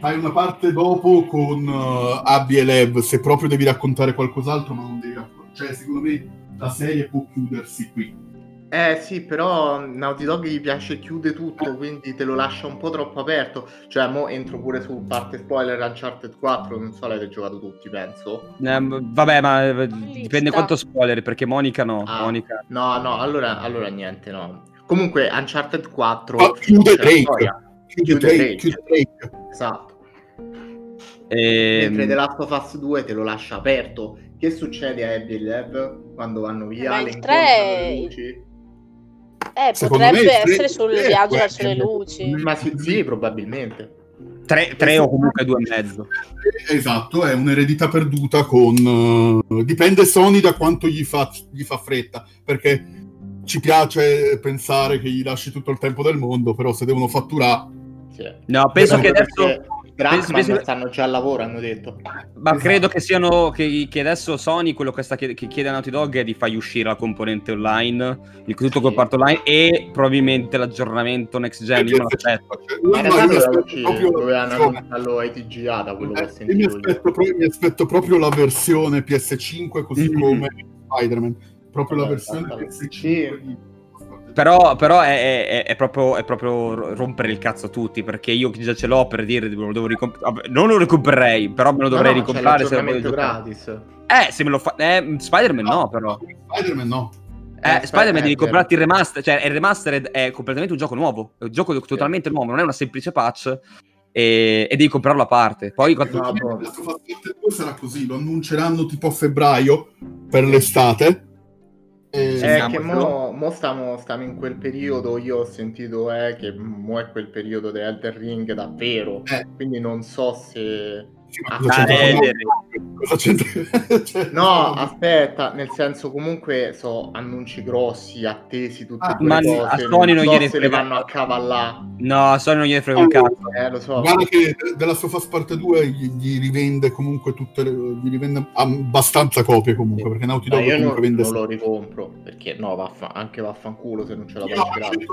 B: fai una parte dopo con uh, Abby e Lev se proprio devi raccontare qualcos'altro, ma non devi raccontare. Cioè, secondo me la serie può chiudersi qui.
D: Eh sì, però Naughty Dog gli piace chiude tutto, quindi te lo lascia un po' troppo aperto. Cioè, mo entro pure su parte spoiler Uncharted 4, non so, l'avete giocato tutti, penso.
A: Eh, vabbè, ma eh, dipende quanto spoiler, perché Monica no. Ah, Monica...
D: No, no, allora, allora niente, no. Comunque Uncharted 4...
B: Oh, chiude Drake. Chiude, Drake. Chiude Drake.
D: Esatto. E... Mentre ehm, The Last of Us 2 te lo lascia aperto. Che succede a Abby e Lev quando vanno via?
C: Ma il 3... Eh, potrebbe essere sul viaggio verso le luci.
D: Ma sì, sì probabilmente.
A: Tre, tre, o comunque due e mezzo.
B: Esatto, è un'eredità perduta con... Uh, dipende Sony da quanto gli fa, gli fa, fretta, perché ci piace pensare che gli lasci tutto il tempo del mondo, però se devono fatturare...
A: Sì. No, penso che adesso...
D: Brackman
A: penso-
D: stanno già al lavoro, hanno detto.
A: Ma
B: Esatto.
A: credo che siano che, che adesso Sony quello che, sta chied- che chiede a Naughty Dog è di fargli uscire la componente online, il tutto
D: Sì.
A: col parto online e probabilmente l'aggiornamento next gen. Io me lo aspetto.
D: Ma in realtà
B: mi proprio la
D: dovevano
B: versione-
D: annunciarlo ai TGA da quello che ho
B: Eh, io mi
D: sentito. io.
B: aspetto, proprio, mi aspetto proprio la versione PS5 così
A: Mhm.
B: come Spider-Man. Proprio la
D: Vabbè,
B: versione
D: esattamente.
B: PS5 di-
A: Però, però è, è- è proprio, è proprio rompere il cazzo a tutti perché io già ce l'ho per dire lo devo ricomprare. Non lo ricomprerei, però me lo dovrei
D: No, no,
A: ricomprare se lo voglio
D: gratis.
A: Eh, se me lo fa. Eh, Spider-Man no, però.
B: Spider-Man no.
A: Eh,
D: Eh,
A: Spider-Man
D: eh,
A: devi comprarti il remaster, cioè il remastered è completamente un gioco nuovo, è un gioco totalmente nuovo, non è una semplice patch e, e devi comprarlo a parte. Poi quando-
D: No,
B: parte 2 sarà così, lo annunceranno tipo a febbraio per l'estate.
D: Eh,
A: siamo-
D: che mo, mo stiamo, stiamo in quel periodo, io ho sentito eh, che mo è quel periodo di Elden Ring davvero,
B: Eh.
D: quindi non so se... Ah,
A: eh, eh?
B: Cioè,
D: No, aspetta, nel senso comunque so annunci grossi, attesi, tutte
B: Ah,
D: quelle
A: ma
D: cose,
A: a Sony non
D: so
A: gliene
D: se le
A: frega-
D: vanno a cavallà,
A: No, a Sony non gliene frega un cazzo.
D: eh lo so.
B: Guarda che della sua Fast Parte 2 gli, gli rivende comunque tutte le, gli rivende abbastanza copie comunque perché Naughty Dog
D: io non,
B: comunque vende
D: non lo ricompro, perché no, vaffa- anche vaffanculo se non ce la
B: Io
D: faccio
B: no,
D: gratis.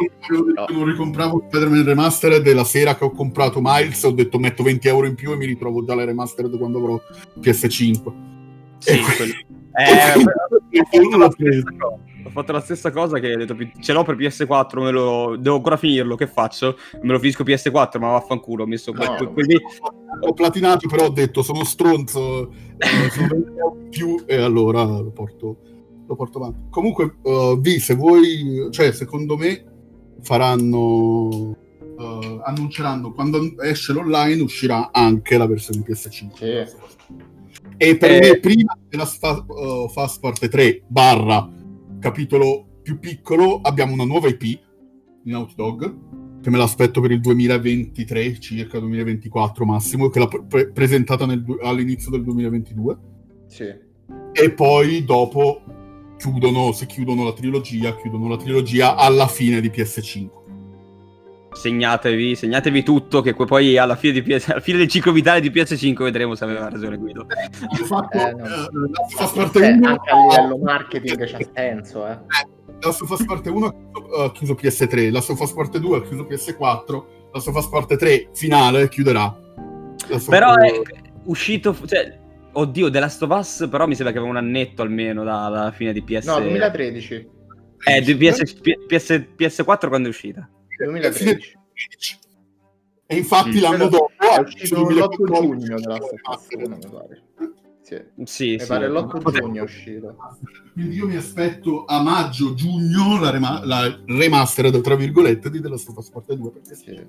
B: io non ricompravo Spider-Man Remastered e la sera che ho comprato Miles ho detto metto 20 euro in più e mi ritrovo già la Remastered quando avrò PS5
A: Sì, quello- Eh, ho fatto la stessa cosa. Ho fatto la stessa cosa che ho detto, ce l'ho per PS4, me lo... devo ancora finirlo, che faccio? Me lo finisco PS4, ma vaffanculo, ho messo
D: No,
A: que- quelli...
B: ho platinato però ho detto sono stronzo eh, sono 20 euro in più e allora lo porto, lo porto avanti comunque uh, Vi se vuoi cioè secondo me faranno eh, annunceranno quando esce l'online uscirà anche la versione PS5
D: Sì.
B: e per
A: Eh.
B: me prima della Fa- uh, Fast Parte 3 barra capitolo più piccolo abbiamo una nuova IP di Naughty Dog che me l'aspetto per il 2023 circa 2024 massimo che l'ha pre- presentata nel all'inizio del 2022
D: Sì.
B: e poi dopo chiudono se chiudono la trilogia chiudono la trilogia alla fine di PS5
A: Segnatevi, segnatevi tutto, che poi alla fine, di PS... alla fine del ciclo vitale di PS5 vedremo se aveva ragione Guido.
B: Hanno fatto
D: Eh, no.
B: eh,
D: Eh,
B: 1
D: anche a livello marketing c'ha senso, eh.
B: Last of Us Parte 1 ha chiuso, ha chiuso PS3, Last of Us Parte 2 ha chiuso PS4, Last of Us Parte 3 finale chiuderà.
A: Però è uscito, cioè, oddio, The Last of Us, però mi sembra che aveva un annetto almeno da- dalla fine di PS...
D: No, 2013.
A: Eh, di PS, PS, PS4 quando è uscita?
D: 2013.
B: E infatti
A: Mm.
B: l'anno dopo
D: È uscito
B: chiuso
D: l'8
B: 2014,
D: giugno della mi pare. Sì.
A: Sì, sì.
D: pare l'8
A: Pote-
D: giugno è uscito.
B: Quindi io mi aspetto a maggio-giugno la, rema- la remastered, tra virgolette, di The Last of Us Parte 2. Perché sì.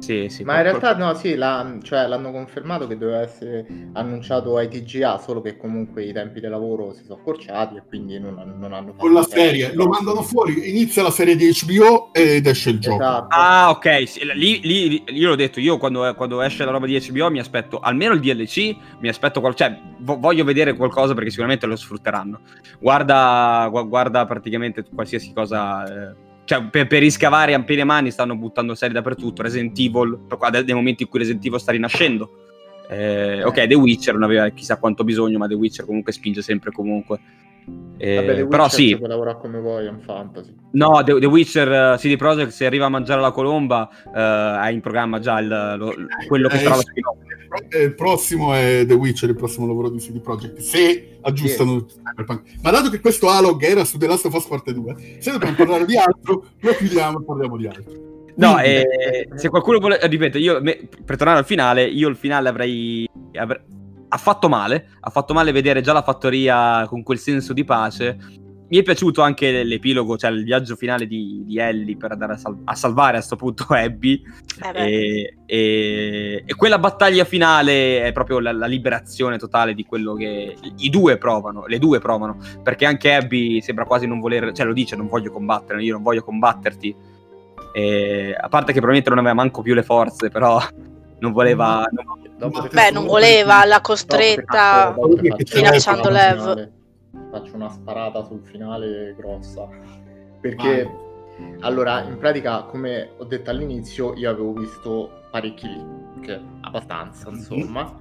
D: Sì.
A: Sì.
D: Ma in realtà no, sì, la- cioè, l'hanno confermato che doveva essere annunciato ai TGA, solo che comunque i tempi di lavoro si sono accorciati e quindi non, non hanno fatto
B: Con la serie, lo mandano fuori, inizia la serie di HBO ed esce il gioco.
D: Esatto.
A: Ah, ok. sì, lì, lì- lì- io l'ho detto, io quando, quando esce la roba di HBO mi aspetto almeno il DLC, mi aspetto qual- cioè, voglio vedere qualcosa perché sicuramente lo sfrutteranno. Guarda, gu- guarda praticamente qualsiasi cosa. eh, cioè, per, per riscavare a piene mani stanno buttando serie dappertutto. Resident Evil, nei momenti in cui Resident Evil sta rinascendo. Eh, ok, The Witcher non aveva chissà quanto bisogno, ma The Witcher comunque spinge sempre comunque. Eh,
D: Vabbè, The
A: però sì,
D: si può lavorare come vuoi, è un fantasy.
A: No, The, The Witcher uh, CD Projekt se arriva a mangiare la colomba uh, ha in programma già il, lo- quello che
B: Eh,
A: sarà lo
B: sì. Eh, Il prossimo è The Witcher, il prossimo lavoro di CD Projekt. Se aggiustano Cyberpunk. Ma dato che questo Alog era su The Last of Us Parte 2, se dobbiamo parlare di altro, lo chiudiamo e parliamo di altro.
A: No,
B: Quindi-
A: eh, se qualcuno vuole... eh, Ripeto, io, me- per tornare al finale, io il finale avrei... avre- ha fatto male, ha fatto male vedere già la fattoria con quel senso di pace. Mi è piaciuto anche l'epilogo, cioè il viaggio finale di, di Ellie per andare a, sal- a salvare a sto punto Abby.
C: Eh.
A: E, e- e quella battaglia finale è proprio la, la liberazione totale di quello che i due provano, le due provano, perché anche Abby sembra quasi non voler, cioè lo dice, non voglio combattere, io non voglio combatterti. E, a parte che probabilmente non aveva manco più le forze, però non voleva... non-
D: Dopo che
C: Beh, non voleva, l'ha costretta.
D: dopo
B: Minacciando
C: Lev.
D: Faccio una sparata sul finale grossa. Perché Allora, in pratica, come ho detto all'inizio, io avevo visto parecchi leak, abbastanza, insomma.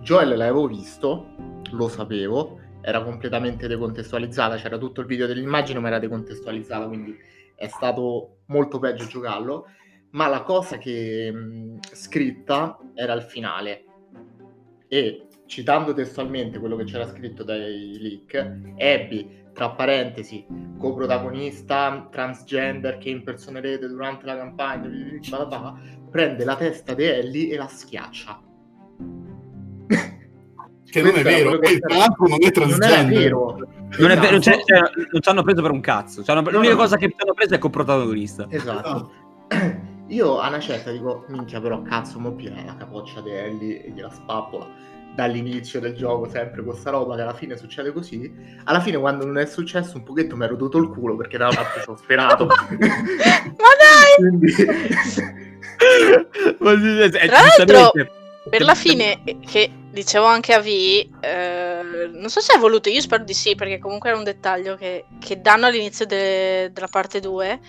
D: Joel l'avevo visto, lo sapevo, era completamente decontestualizzata, c'era tutto il video dell'immagine, ma era decontestualizzata, quindi è stato molto peggio giocarlo. Ma la cosa che mh, scritta era il finale. E citando testualmente quello che c'era scritto dai leak, Abby tra parentesi, coprotagonista transgender che impersonerete durante la campagna, bla bla, prende la testa di Ellie e la schiaccia.
B: Che non è vero, che tra l'altro non è transgender. Non è vero.
A: Non, è vero, cioè, cioè, non ci hanno preso per un cazzo. Cioè, l'unica no, cosa che ci hanno preso è coprotagonista.
D: Esatto. Io a una certa dico, minchia però cazzo, mo piena la capoccia di Ellie e gliela spappola dall'inizio del gioco sempre con sta roba che alla fine succede così. Alla fine quando non è successo un pochetto mi ero rodato il culo perché da una parte ho sperato.
C: Ma dai! Quindi... Tra l'altro, per la fine, che dicevo anche a V, eh, non so se è voluto, io spero di sì, perché comunque era un dettaglio che, che danno all'inizio de- della parte 2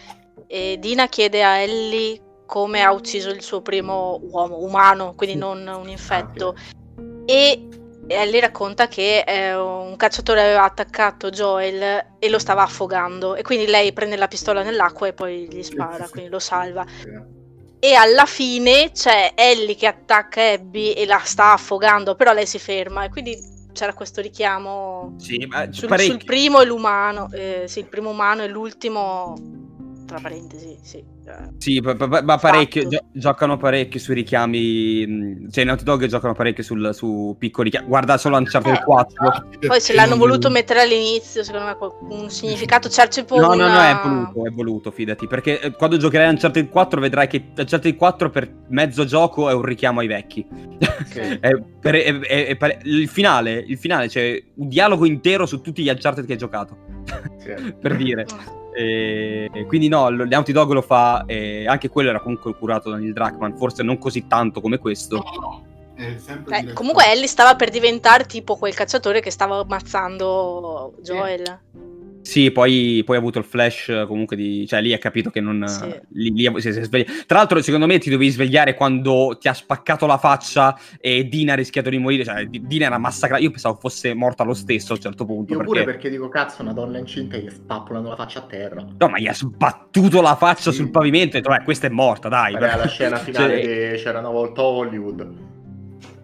C: e Dina chiede a Ellie come ha ucciso il suo primo uomo umano, quindi non un infetto. Ah, e Ellie racconta che eh, un cacciatore aveva attaccato Joel e lo stava affogando. E quindi lei prende la pistola nell'acqua e poi gli spara, quindi lo salva. E alla fine c'è Ellie che attacca Abby e la sta affogando, però lei si ferma. E quindi c'era questo richiamo
A: sì,
C: sul, sul, primo e l'umano, eh, sì, il primo umano e l'ultimo tra parentesi, sì.
A: Cioè, sì, ma parecchio, gio- giocano parecchio sui richiami, cioè Naughty Dog giocano parecchio sul, su piccoli richiami, guarda solo Uncharted eh, 4.
C: Poi se l'hanno voluto mettere all'inizio, secondo me un significato, c'è tipo
A: No,
C: una...
A: no, no, è voluto, è voluto, fidati, perché eh, quando giocherai Uncharted 4 vedrai che Uncharted 4 per mezzo gioco è un richiamo ai vecchi. Okay. è, per, è, è, il finale, il finale, c'è un dialogo intero su tutti gli Uncharted che hai giocato. Sì. per dire. E quindi no, Naughty Dog lo fa e anche quello era comunque curato da Neil Druckmann, forse non così tanto come questo. No, no.
C: Eh, comunque Ellie stava per diventare tipo quel cacciatore che stava ammazzando Joel.
A: Sì. Sì, poi, poi ha avuto il flash comunque di... Cioè, lì ha capito che non... Sì. Lì, lì si, si Tra l'altro, secondo me ti dovevi svegliare quando ti ha spaccato la faccia e Dina ha rischiato di morire. Cioè, Dina era massacrata. Io pensavo fosse morta lo stesso a un certo punto.
D: Io perché... pure perché dico, cazzo, una donna incinta gli spappolano la faccia a terra.
A: No, ma gli ha sbattuto la faccia sì. sul pavimento e detto, eh, questa è morta, dai.
D: Era la scena finale cioè... che c'era una volta Hollywood.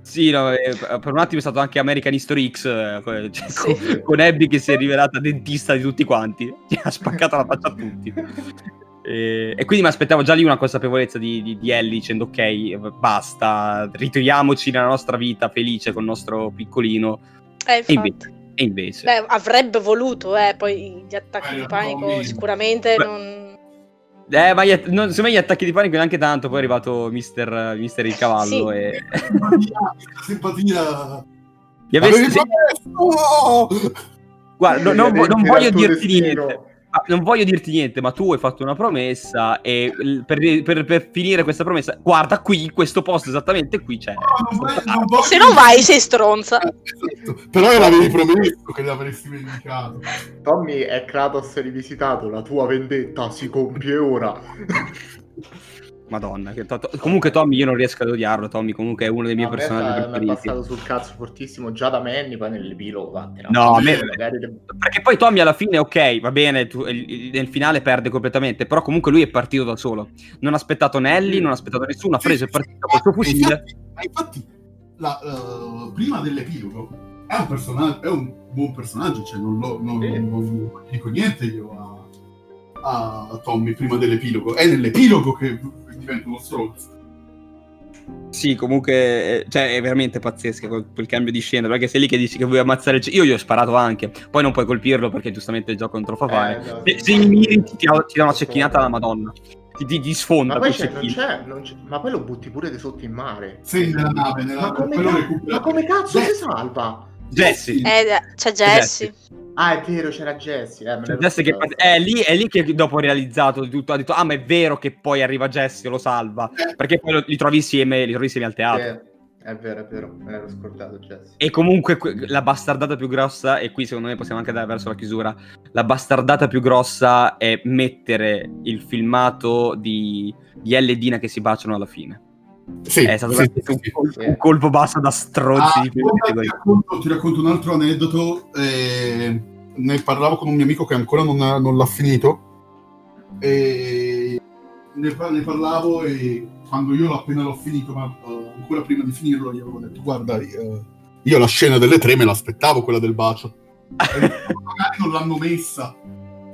A: Sì, no, eh, per un attimo è stato anche American History X eh, cioè, sì. con, con, Abby che si è rivelata dentista di tutti quanti, che ha spaccato la faccia a tutti. E, e, quindi mi aspettavo già lì una consapevolezza di, di, di, Ellie dicendo ok, basta, ritroviamoci nella nostra vita felice con il nostro piccolino.
C: Eh,
A: e invece, e invece...
C: Beh, avrebbe voluto, eh, poi gli attacchi eh, di panico sicuramente Beh. non
A: eh, ma gli, non, secondo me gli attacchi di panico neanche tanto. Poi è arrivato Mister, Mister il cavallo. Sì. E...
B: Simpatia.
A: Gli avessi... Guarda, no, non, non voglio dirti niente. Ah, non voglio dirti niente, ma tu hai fatto una promessa e per, per, per finire questa promessa, guarda qui, questo posto esattamente qui c'è.
C: No, non non Se non vai sei stronza.
B: Esatto. Però l'avevi promesso che l'avresti vendicato.
D: Tommy è Kratos rivisitato, la tua vendetta si compie ora.
A: Madonna, che to- to- comunque Tommy io non riesco ad odiarlo, Tommy comunque è uno dei miei no, personaggi preferiti. Mi è
D: passato sul cazzo fortissimo già da Manny, poi nell'epilogo, vattene.
A: No, a me... perché poi Tommy alla fine ok, va bene, tu, nel finale perde completamente, però comunque lui è partito da solo. Non ha aspettato Nelly, non ha aspettato nessuno, ha preso e partito col suo fucile.
B: Ma infatti, la, uh, prima dell'epilogo è un personaggio, è un buon personaggio, cioè non, lo, non, sì. non, non dico niente io a, a Tommy prima dell'epilogo. È nell'epilogo che diventa uno stronzo.
A: Sì, comunque, eh, cioè, è veramente pazzesco quel, quel, cambio di scena. Perché sei lì che dici che vuoi ammazzare Io gli ho sparato anche. Poi non puoi colpirlo perché giustamente il gioco lo fa fare. Eh, no, se, se mi miri, ti, ti, dà una cecchinata alla Madonna. Ti, ti, ti sfonda.
D: Ma poi c'è, non c'è, non c'è, ma poi lo butti pure di sotto in mare.
B: Sì, nella nave. Nella...
D: Ma, come ca- ma come cazzo si salva?
A: Jesse.
C: Eh, c'è Jesse.
D: Ah, è vero, c'era Jesse. Eh,
A: Jesse che, è, lì, è lì che dopo ha realizzato tutto, ha detto, ah, ma è vero che poi arriva Jesse e lo salva. Perché poi li trovi insieme, li trovi insieme al teatro.
D: È vero, è vero, me l'ero scordato Jesse.
A: E comunque que- la bastardata più grossa, e qui secondo me possiamo anche andare verso la chiusura, la bastardata più grossa è mettere il filmato di, di Elle e Dina che si baciano alla fine.
B: Sì,
A: è stato
B: sì, sì,
A: un,
B: sì.
A: un- colpo basso da strozzi
B: Ah, ti, racconto, ti racconto un altro aneddoto. eh, ne parlavo con un mio amico che ancora non, ha- non l'ha finito. E ne, ne parlavo e quando io l'ho- appena l'ho finito, ma eh, ancora prima di finirlo, gli avevo detto: Guarda, eh, io la scena delle tre me l'aspettavo, quella del bacio. E magari non l'hanno messa.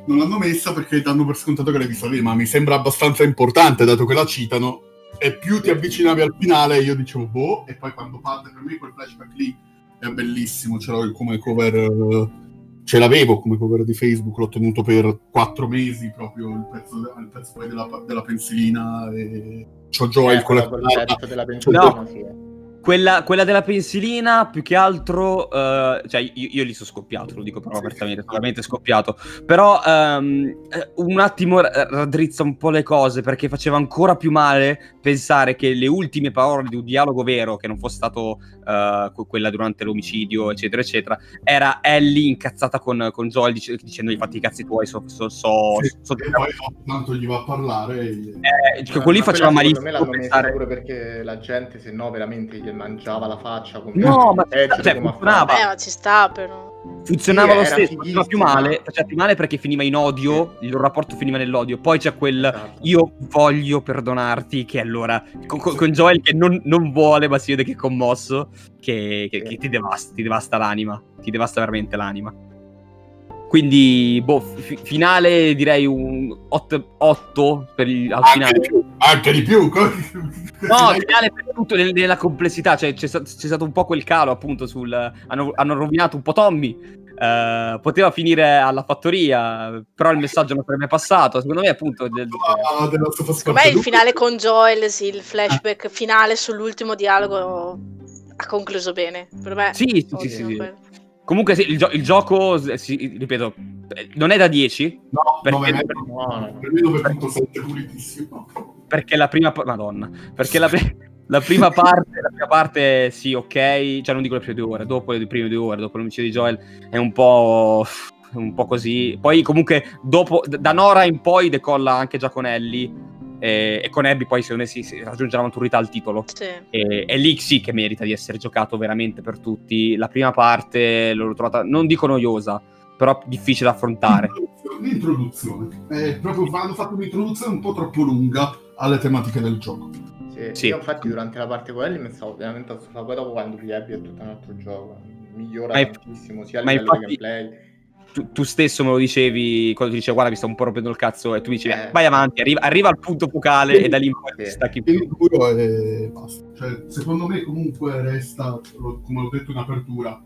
B: Non l'hanno messa perché danno per scontato che l'hai vista lì, ma mi sembra abbastanza importante dato che la citano. E più ti avvicinavi al finale, io dicevo boh, e poi quando parte per me quel flashback lì è bellissimo. Ce l'ho come cover, ce l'avevo come cover di Facebook, l'ho tenuto per quattro mesi proprio il pezzo, il pezzo poi della, della pensilina. E... C'ho Joel
D: Eh,
B: con la
D: pezzo della pensilina,
A: No.
D: sì. eh.
A: Quella, quella della pensilina, più che altro, eh, cioè io, io lì sono scoppiato, lo dico proprio apertamente, veramente scoppiato. Però eh, un attimo ra- raddrizza un po' le cose perché faceva ancora più male pensare che le ultime parole di un dialogo vero, che non fosse stato eh, que- quella durante l'omicidio, eccetera, eccetera, era Ellie incazzata con, con Joel dice- dicendogli fatti i cazzi tuoi, so, so, so,
B: Sì,
A: so-
B: e poi tanto gli va a parlare. e-
A: eh,
D: Ma-
A: quelli
D: ma
A: faceva malissimo
D: Secondo me l'hanno messa
A: pensare...
D: pure perché la gente, se no, veramente gli mangiava la faccia come
A: No, ma
D: Edge
A: cioè,
D: come
A: funzionava.
C: Eh, ma ci sta però.
A: Funzionava
D: Sì,
A: lo stesso, faceva più male, faceva più male perché finiva in odio, il loro rapporto finiva nell'odio. Poi c'è quel
D: Esatto.
A: io voglio perdonarti, che allora con, con- con Joel che non, non vuole, ma si vede che è commosso, che, che-
D: Sì.
A: che ti devasta, ti devasta l'anima, ti devasta veramente l'anima. Quindi, boh, fi- finale direi un 8, per il, al
B: Anche
A: finale.
B: di più, anche di più.
A: No, il finale per tutto nel- nella complessità, cioè c'è, c'è stato un po' quel calo appunto sul... Hanno, hanno rovinato un po' Tommy, eh, poteva finire alla fattoria, però il messaggio non sarebbe passato, secondo me appunto... del-
B: Ah,
C: Secondo me il finale con Joel, sì, il flashback finale sull'ultimo dialogo ha concluso bene. Per me
A: Sì, sì, sì, sì. Comunque sì, il, gio- il gioco, sì, ripeto, non è da 10,
B: No,
A: Perché-
B: mezzo.
D: No, no, no.
B: per me 9.7 pulitissimo.
A: perché la prima... Madonna, perché la, la prima parte, la prima parte sì, ok, cioè non dico le prime due ore, dopo le prime due ore, dopo l'omicidio di Joel, è un po'... un po' così. Poi comunque dopo, da Nora in poi decolla anche già Ellie e, con Abby poi secondo me si, si raggiunge la maturità al titolo.
C: Sì.
A: E, e lì sì che merita di essere giocato veramente per tutti. La prima parte l'ho trovata, non dico noiosa, però difficile da affrontare.
B: L'introduzione. Eh, proprio hanno fatto un'introduzione un po' troppo lunga alle tematiche del gioco.
D: Sì,
A: Sì.
D: Io infatti durante la parte con Ellie mi stavo veramente a poi dopo quando gli Abby è tutto un altro gioco, migliora
A: Ma
D: tantissimo sia a
A: ma
D: livello di
A: infatti-
D: gameplay.
A: Tu, tu stesso me lo dicevi quando ti dicevo guarda mi sta un po' rompendo il cazzo e tu dicevi
D: Eh.
A: vai avanti, arriva, arriva al punto focale
B: Sì.
A: e da lì in poi ti stacchi più.
B: Il duro e basta. Cioè, secondo me comunque resta, come ho detto in apertura,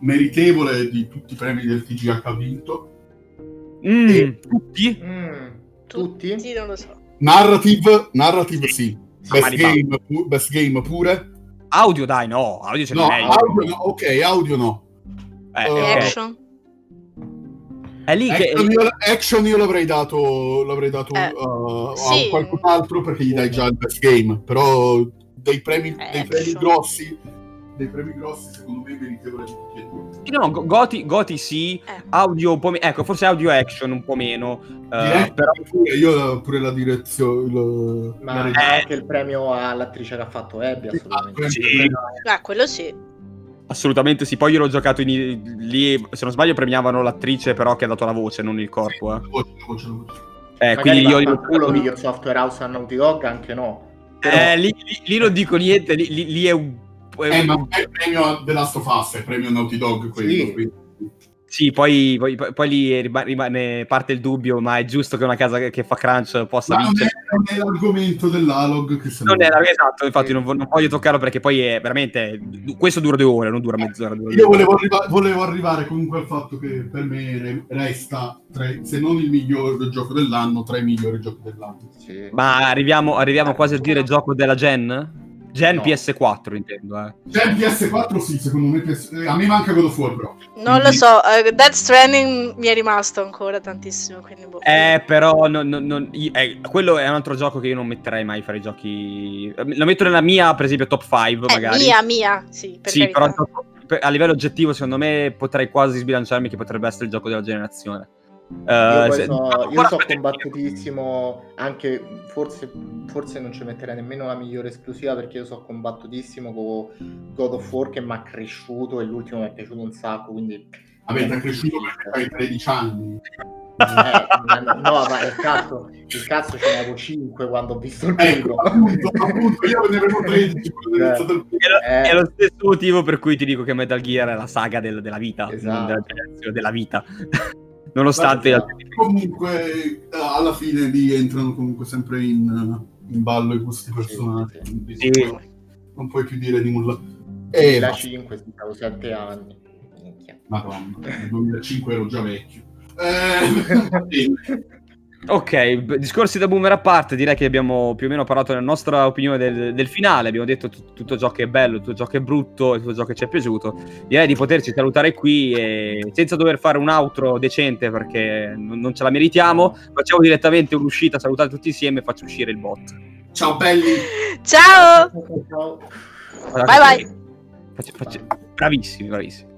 B: meritevole di tutti i premi del TGH ha vinto.
A: Mm,
B: E-
A: tutti?
D: Mm, tutti?
C: Sì, non lo so.
B: Narrative, narrative sì. Best game, pu- best game pure.
A: Audio dai, no, audio ce
B: No,
A: meglio.
B: audio no, ok, audio no.
A: Eh, ok.
C: Action.
A: È lì che...
B: Action io, action io l'avrei dato, l'avrei dato
C: Eh,
B: uh,
C: sì.
B: a qualcun altro perché gli dai già il best game. Però dei premi, dei premi grossi, dei premi grossi, secondo me meritevole di tutti e due.
A: Sì, No, Go- Goti, Goti sì,
C: Eh.
A: audio un po' meno, ecco, forse audio action un po' meno, eh,
B: Direi
A: però
B: pure io pure la direzione. il-
D: Ma
B: la
A: Eh.
D: anche il premio all'attrice che ha fatto Abby, assolutamente.
A: Sì.
C: Ah, quello sì.
A: Assolutamente sì. Poi io l'ho giocato in, lì, se non sbaglio premiavano l'attrice però che ha dato la voce, non il corpo. Eh.
B: La voce, la voce, la voce.
A: Eh,
D: Magari
A: quindi io...
D: a culo miglior software house a Naughty Dog, anche no. Però-
A: Eh, lì, lì- lì non dico niente, lì, lì- lì è un... è
B: Eh,
A: un-
B: ma è il premio The Last of Us, è il premio Naughty Dog quello.
D: Sì.
B: quindi-
A: Sì, poi, poi, poi lì rimane parte il dubbio, ma è giusto che una casa che, fa crunch possa
B: Ma non è,
A: vincere?
B: non è l'argomento dell'alog che se
A: Non era esatto, infatti non, non voglio toccarlo perché poi è veramente... Questo dura due ore, non dura mezz'ora. Dura
B: Io volevo, arriva- volevo arrivare comunque al fatto che per me re- resta, tra i- se non il miglior gioco dell'anno, tra i migliori giochi dell'anno.
D: Sì.
A: Ma arriviamo, arriviamo quasi a dire gioco della gen? Gen
D: No.
A: PS4 intendo, eh.
B: Il PS4, sì, secondo me. PS... eh, A me manca God of War, però.
C: Non lo
B: Quindi-
C: so, eh, Death Stranding mi è rimasto ancora tantissimo, quindi boh.
A: Eh, però non- non- non- io- eh, quello è un altro gioco che io non metterei mai fra i giochi. Lo metto nella mia, per esempio, top 5,
C: Eh,
A: magari.
C: mia, mia, sì, per
A: sì,
C: carità.
A: però per- a livello oggettivo, secondo me, potrei quasi sbilanciarmi che potrebbe essere il gioco della generazione. Eh,
D: Io, poi
A: se-
D: so, io so combattutissimo anche forse, forse non ci metterei nemmeno la migliore esclusiva perché io so combattutissimo con God of War che mi ha cresciuto e l'ultimo mi è piaciuto un sacco quindi
B: è cresciuto perché hai 13 anni.
D: Eh, no, no, ma il cazzo, il cazzo ce ne avevo 5 quando ho visto il
B: Ecco,
D: primo.
B: appunto, appunto, io ne avevo 13 quando ho
D: Eh.
B: iniziato il
A: È
D: Eh,
A: lo stesso motivo per cui ti dico che Metal Gear è la saga del- della vita,
D: Esatto.
A: non della generazione, della vita. Nonostante...
D: Esatto.
B: Comunque, eh, alla fine lì entrano comunque sempre in, in ballo i gusti personali.
D: Sì,
A: sì.
B: non puoi- Non puoi più dire di nulla. E
D: la
B: basta.
D: 5 avevo 7 anni.
B: Madonna, nel 2005 ero già vecchio. Eh.
A: Ok, discorsi da boomer a parte, direi che abbiamo più o meno parlato della nostra opinione del, del finale, abbiamo detto tut- tutto ciò che è bello, tutto ciò che è brutto tutto ciò che ci è piaciuto. Direi di poterci salutare qui e senza dover fare un outro decente perché non, non ce la meritiamo, facciamo direttamente un'uscita, salutate tutti insieme e faccio uscire il bot.
B: Ciao belli.
C: Ciao!
D: Ciao.
C: Bye
A: che- faccio- faccio- Bravissimi, bravissimi.